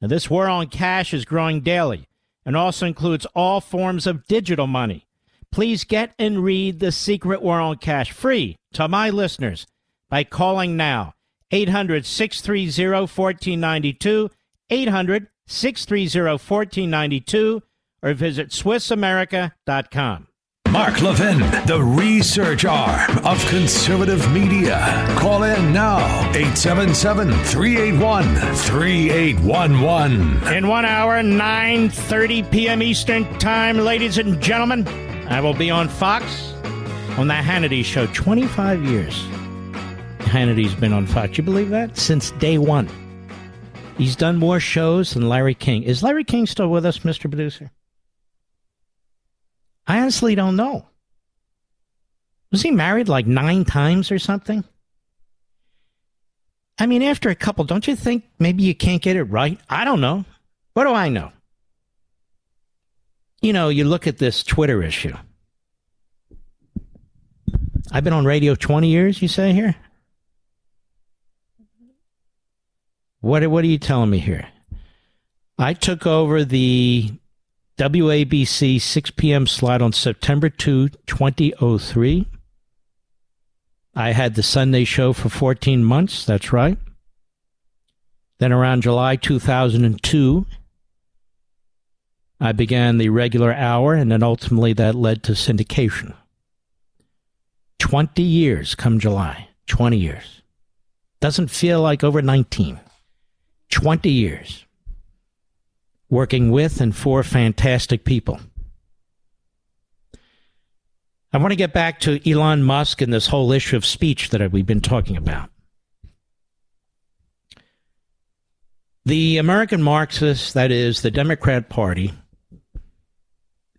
Now, this war on cash is growing daily and also includes all forms of digital money. Please get and read The Secret War on Cash free to my listeners by calling now 800 630 1492, 800 630 1492, or visit SwissAmerica.com. Mark Levin, the research arm of conservative media. Call in now, 877 381 3811. In one hour, 9.30 p.m. Eastern Time, ladies and gentlemen, I will be on Fox on the Hannity Show. 25 years Hannity's been on Fox. You believe that? Since day one. He's done more shows than Larry King. Is Larry King still with us, Mr. Producer? I honestly don't know. Was he married like nine times or something? I mean, after a couple, don't you think maybe you can't get it right? I don't know. What do I know? You know, you look at this Twitter issue. I've been on radio 20 years, you say here? What, what are you telling me here? I took over the WABC 6 p.m. slot on September 2, 2003. I had the Sunday show for 14 months, that's right. Then around July 2002, I began the regular hour, and then ultimately that led to syndication. 20 years come July. 20 years. Doesn't feel like over 19. 20 years working with and for fantastic people. I want to get back to Elon Musk and this whole issue of speech that we've been talking about. The American Marxist, that is, the Democrat Party,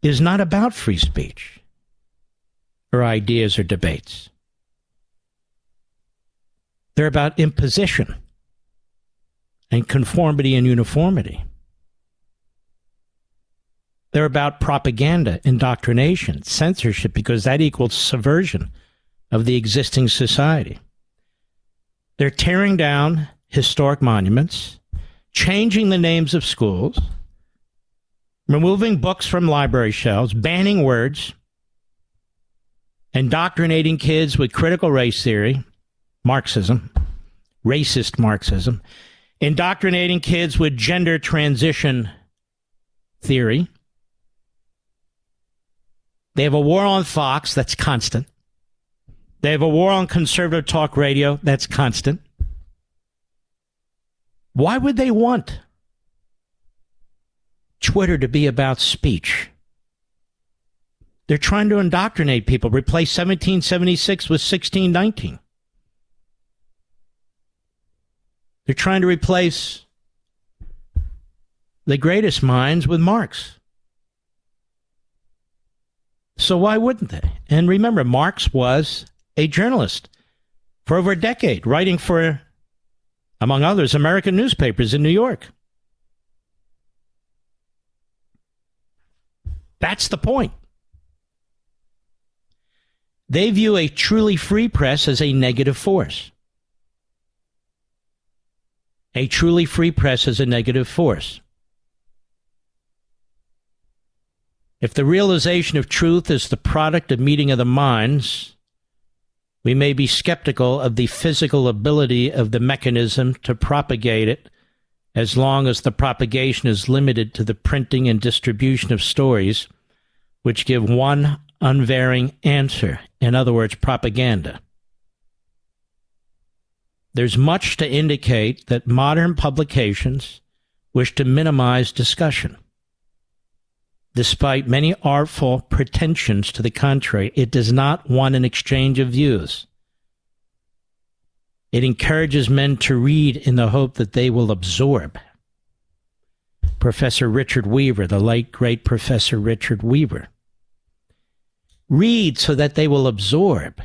is not about free speech or ideas or debates. They're about imposition and conformity and uniformity. They're about propaganda, indoctrination, censorship, because that equals subversion of the existing society. They're tearing down historic monuments, changing the names of schools, removing books from library shelves, banning words, indoctrinating kids with critical race theory, Marxism, racist Marxism, indoctrinating kids with gender transition theory. They have a war on Fox that's constant. They have a war on conservative talk radio that's constant. Why would they want Twitter to be about speech? They're trying to indoctrinate people, replace 1776 with 1619. They're trying to replace the greatest minds with Marx. So why wouldn't they? And remember, Marx was a journalist for over a decade, writing for, among others, American newspapers in New York. That's the point. They view a truly free press as a negative force. A truly free press as a negative force. If the realization of truth is the product of meeting of the minds, we may be skeptical of the physical ability of the mechanism to propagate it as long as the propagation is limited to the printing and distribution of stories which give one unvarying answer, in other words, propaganda. There's much to indicate that modern publications wish to minimize discussion. Despite many artful pretensions to the contrary, it does not want an exchange of views. It encourages men to read in the hope that they will absorb. Professor Richard Weaver, the late great Professor Richard Weaver. Read so that they will absorb,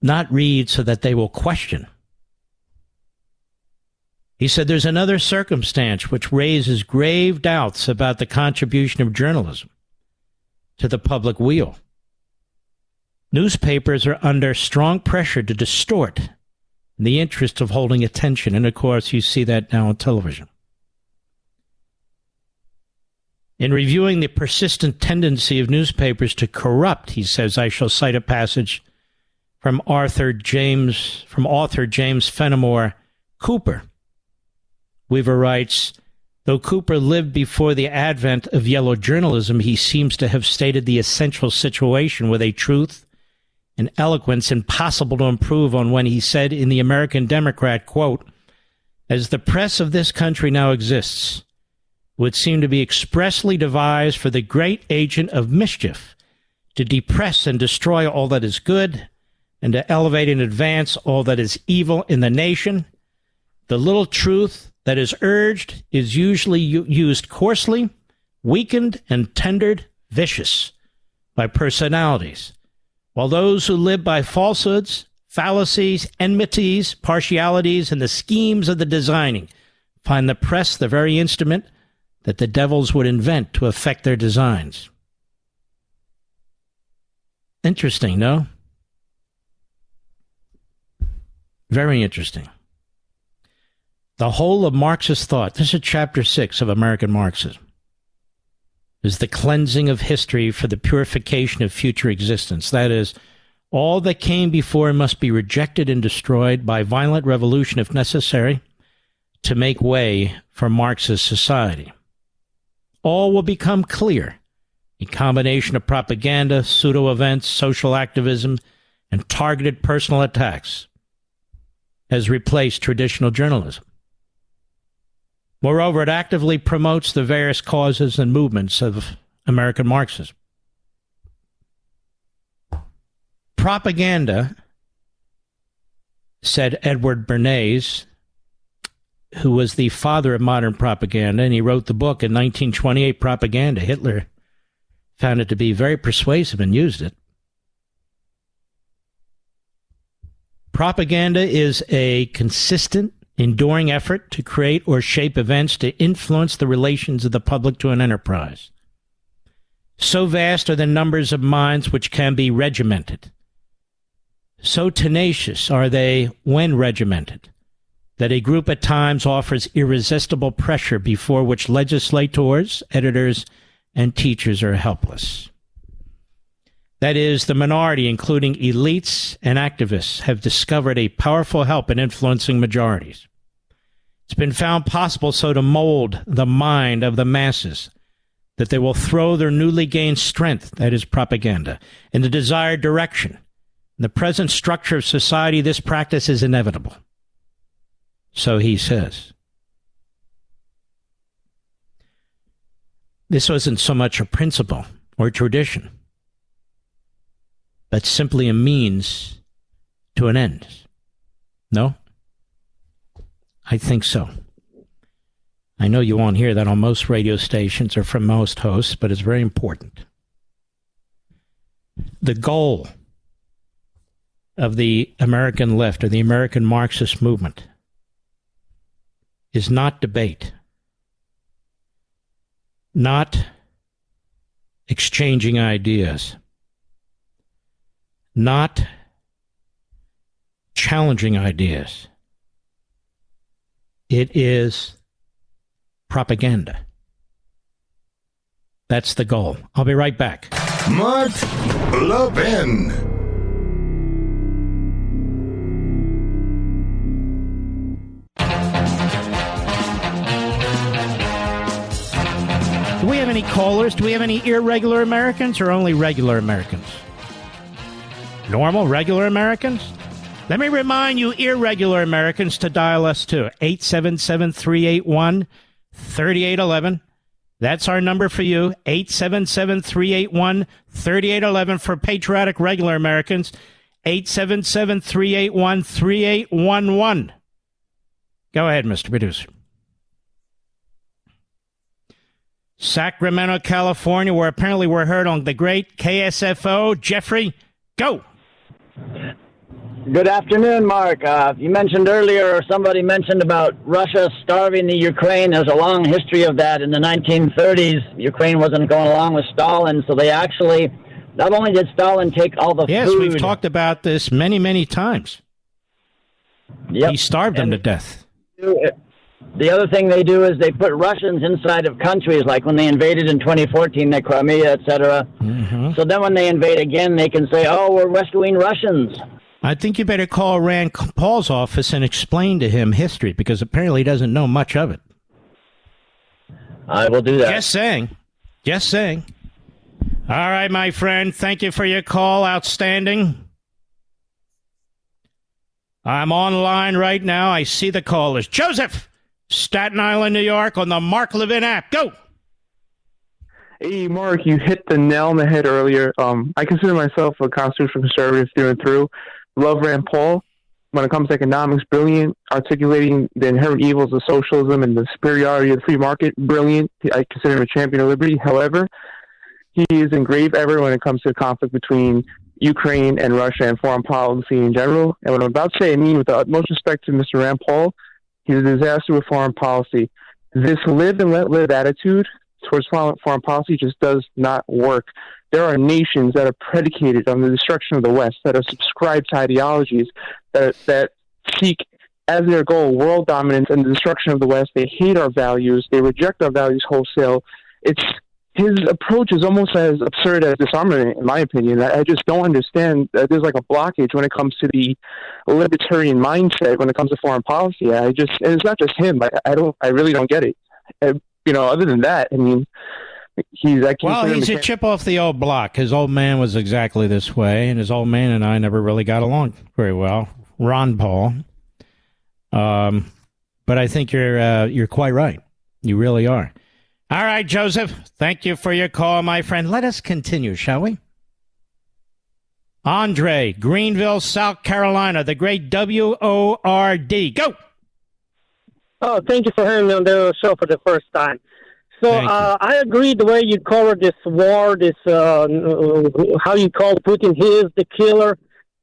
not read so that they will question. He said there's another circumstance which raises grave doubts about the contribution of journalism to the public weal. Newspapers are under strong pressure to distort in the interest of holding attention. And of course, you see that now on television. In reviewing the persistent tendency of newspapers to corrupt, he says, I shall cite a passage from Arthur James, from author James Fenimore Cooper. Weaver writes, Though Cooper lived before the advent of yellow journalism, he seems to have stated the essential situation with a truth and eloquence impossible to improve on when he said in the American Democrat, quote, As the press of this country now exists, would seem to be expressly devised for the great agent of mischief to depress and destroy all that is good and to elevate and advance all that is evil in the nation. The little truth that is urged is usually used coarsely, weakened, and tendered vicious by personalities, while those who live by falsehoods, fallacies, enmities, partialities, and the schemes of the designing find the press the very instrument that the devils would invent to effect their designs. Interesting, no? Very interesting. The whole of Marxist thought, this is chapter six of American Marxism, is the cleansing of history for the purification of future existence. That is, all that came before must be rejected and destroyed by violent revolution if necessary to make way for Marxist society. All will become clear. A combination of propaganda, pseudo events, social activism, and targeted personal attacks has replaced traditional journalism. Moreover, it actively promotes the various causes and movements of American Marxism. Propaganda, said Edward Bernays, who was the father of modern propaganda, and he wrote the book in 1928, Propaganda. Hitler found it to be very persuasive and used it. Propaganda is a consistent enduring effort to create or shape events to influence the relations of the public to an enterprise. So vast are the numbers of minds which can be regimented. So tenacious are they when regimented that a group at times offers irresistible pressure before which legislators, editors, and teachers are helpless. that is, the minority, including elites and activists, have discovered a powerful help in influencing majorities. It's been found possible so to mold the mind of the masses that they will throw their newly gained strength, that is propaganda, in the desired direction. In the present structure of society, this practice is inevitable. So he says. This wasn't so much a principle or tradition, but simply a means to an end. No? I think so. I know you won't hear that on most radio stations or from most hosts, but it's very important. The goal of the American left or the American Marxist movement is not debate, not exchanging ideas, not challenging ideas. It is propaganda. That's the goal. I'll be right back. Mark Levin. Any callers? Do we have any irregular Americans or only regular Americans? Normal, regular Americans? Let me remind you, irregular Americans, to dial us too. 877 381 3811. That's our number for you. 877 381 3811 for patriotic regular Americans. 877 381 3811. Go ahead, Mr. Producer. Sacramento, California, where apparently we're heard on the great KSFO. Jeffrey, go. Good afternoon, Mark. Uh, you mentioned earlier, or somebody mentioned about Russia starving the Ukraine. There's a long history of that. In the 1930s, Ukraine wasn't going along with Stalin, so they actually, not only did Stalin take all the yes, food. Yes, we've talked about this many, many times. Yep. He starved them to death. The other thing they do is they put Russians inside of countries, like when they invaded in 2014, the Crimea, etc. Mm-hmm. So then when they invade again, they can say, "Oh, we're rescuing Russians." I think you better call Rand Paul's office and explain to him history because apparently he doesn't know much of it. I will do that. Just saying. Just saying. All right, my friend. Thank you for your call. Outstanding. I'm online right now. I see the callers. Joseph, Staten Island, New York, on the Mark Levin app. Go. Hey, Mark, you hit the nail on the head earlier. Um, I consider myself a constitutional conservative through and through. Love Rand Paul. When it comes to economics, brilliant. Articulating the inherent evils of socialism and the superiority of the free market, brilliant. I consider him a champion of liberty. However, he is in grave error when it comes to the conflict between Ukraine and Russia and foreign policy in general. And what I'm about to say, I mean with the utmost respect to Mr. Rand Paul, he's a disaster with foreign policy. This live and let live attitude towards foreign, policy just does not work. There are nations that are predicated on the destruction of the West, that are subscribed to ideologies that, that seek as their goal world dominance and the destruction of the West. They hate our values. They reject our values wholesale. It's his approach is almost as absurd as disarmament, in my opinion. I, I just don't understand. that there's like a blockage when it comes to the libertarian mindset when it comes to foreign policy. I just, and it's not just him. I, I don't, I really don't get it. You know, other than that, I mean, he's actually well, he's a chip off the old block. His old man was exactly this way, and his old man and I never really got along very well. Ron Paul. Um, but I think you're uh, you're quite right. You really are. All right, Joseph. Thank you for your call, my friend. Let us continue, shall we? Andre, Greenville, South Carolina, the great W O R D. Go. Oh, thank you for having me on the show for the first time. So uh, I agree the way you cover this war, this uh, how you call Putin. He is the killer,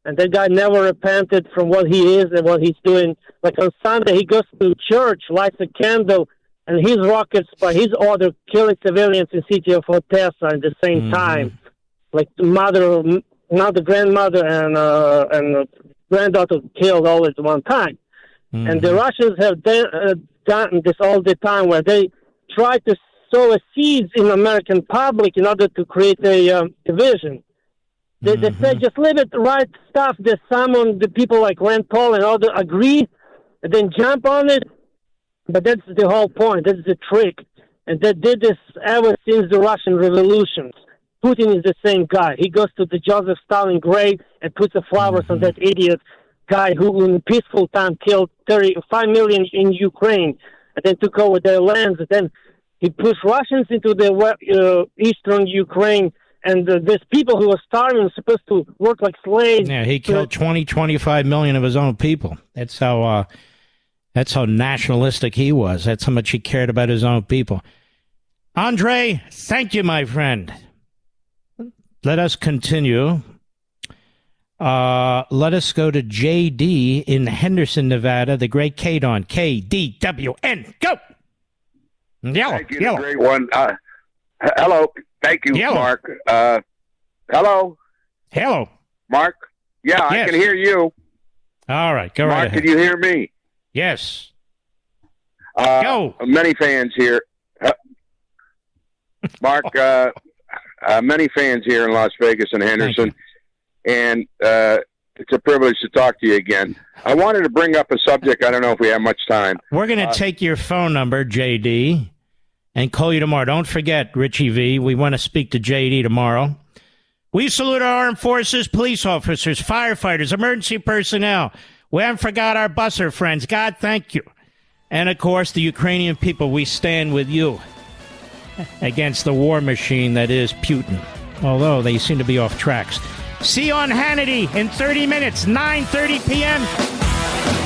and that guy never repented from what he is and what he's doing. Like on Sunday, he goes to church, lights a candle, and his rockets by his order killing civilians in city of Odessa at the same Mm-hmm. time. Like the mother, not the grandmother and uh, and granddaughter killed all at one time. And the Russians have done, uh, done this all the time, where they try to sow a seeds in American public in order to create a um, division. They, they said just leave it right stuff. That some of the people like Rand Paul and the agree, and then jump on it. But that's the whole point. That's the trick, and they did this ever since the Russian revolutions. Putin is the same guy. He goes to the Joseph Stalin grave and puts the flowers on that idiot guy who, in peaceful time, killed 35 million in Ukraine and then took over their lands. And then he pushed Russians into the uh, eastern Ukraine. And uh, there's people who were starving, were supposed to work like slaves. Yeah, he killed 20, 25 million of his own people. That's how. Uh, that's how nationalistic he was. That's how much he cared about his own people. Andre, thank you, my friend. Let us continue. Uh, let us go to JD in Henderson, Nevada, the great KDWN. K D W N. Go! Yellow. Thank you, yellow. great one. Uh, hello. Thank you, Yellow. Mark. Uh, hello. Hello. Mark? Yeah, I can hear you. All right, go right Mark, ahead. can you hear me? Yes. Uh, Go. Many fans here. Uh, Mark, uh, uh, many fans here in Las Vegas and Henderson, and uh, it's a privilege to talk to you again. I wanted to bring up a subject. I don't know if we have much time. We're going to take your phone number, JD, and call you tomorrow. Don't forget, Richie V. We want to speak to JD tomorrow. We salute our armed forces, police officers, firefighters, emergency personnel. We haven't forgot our busser friends. God, thank you. And of course, the Ukrainian people, we stand with you against the war machine that is Putin. Although they seem to be off tracks. See you on Hannity in 30 minutes, 9:30 p.m.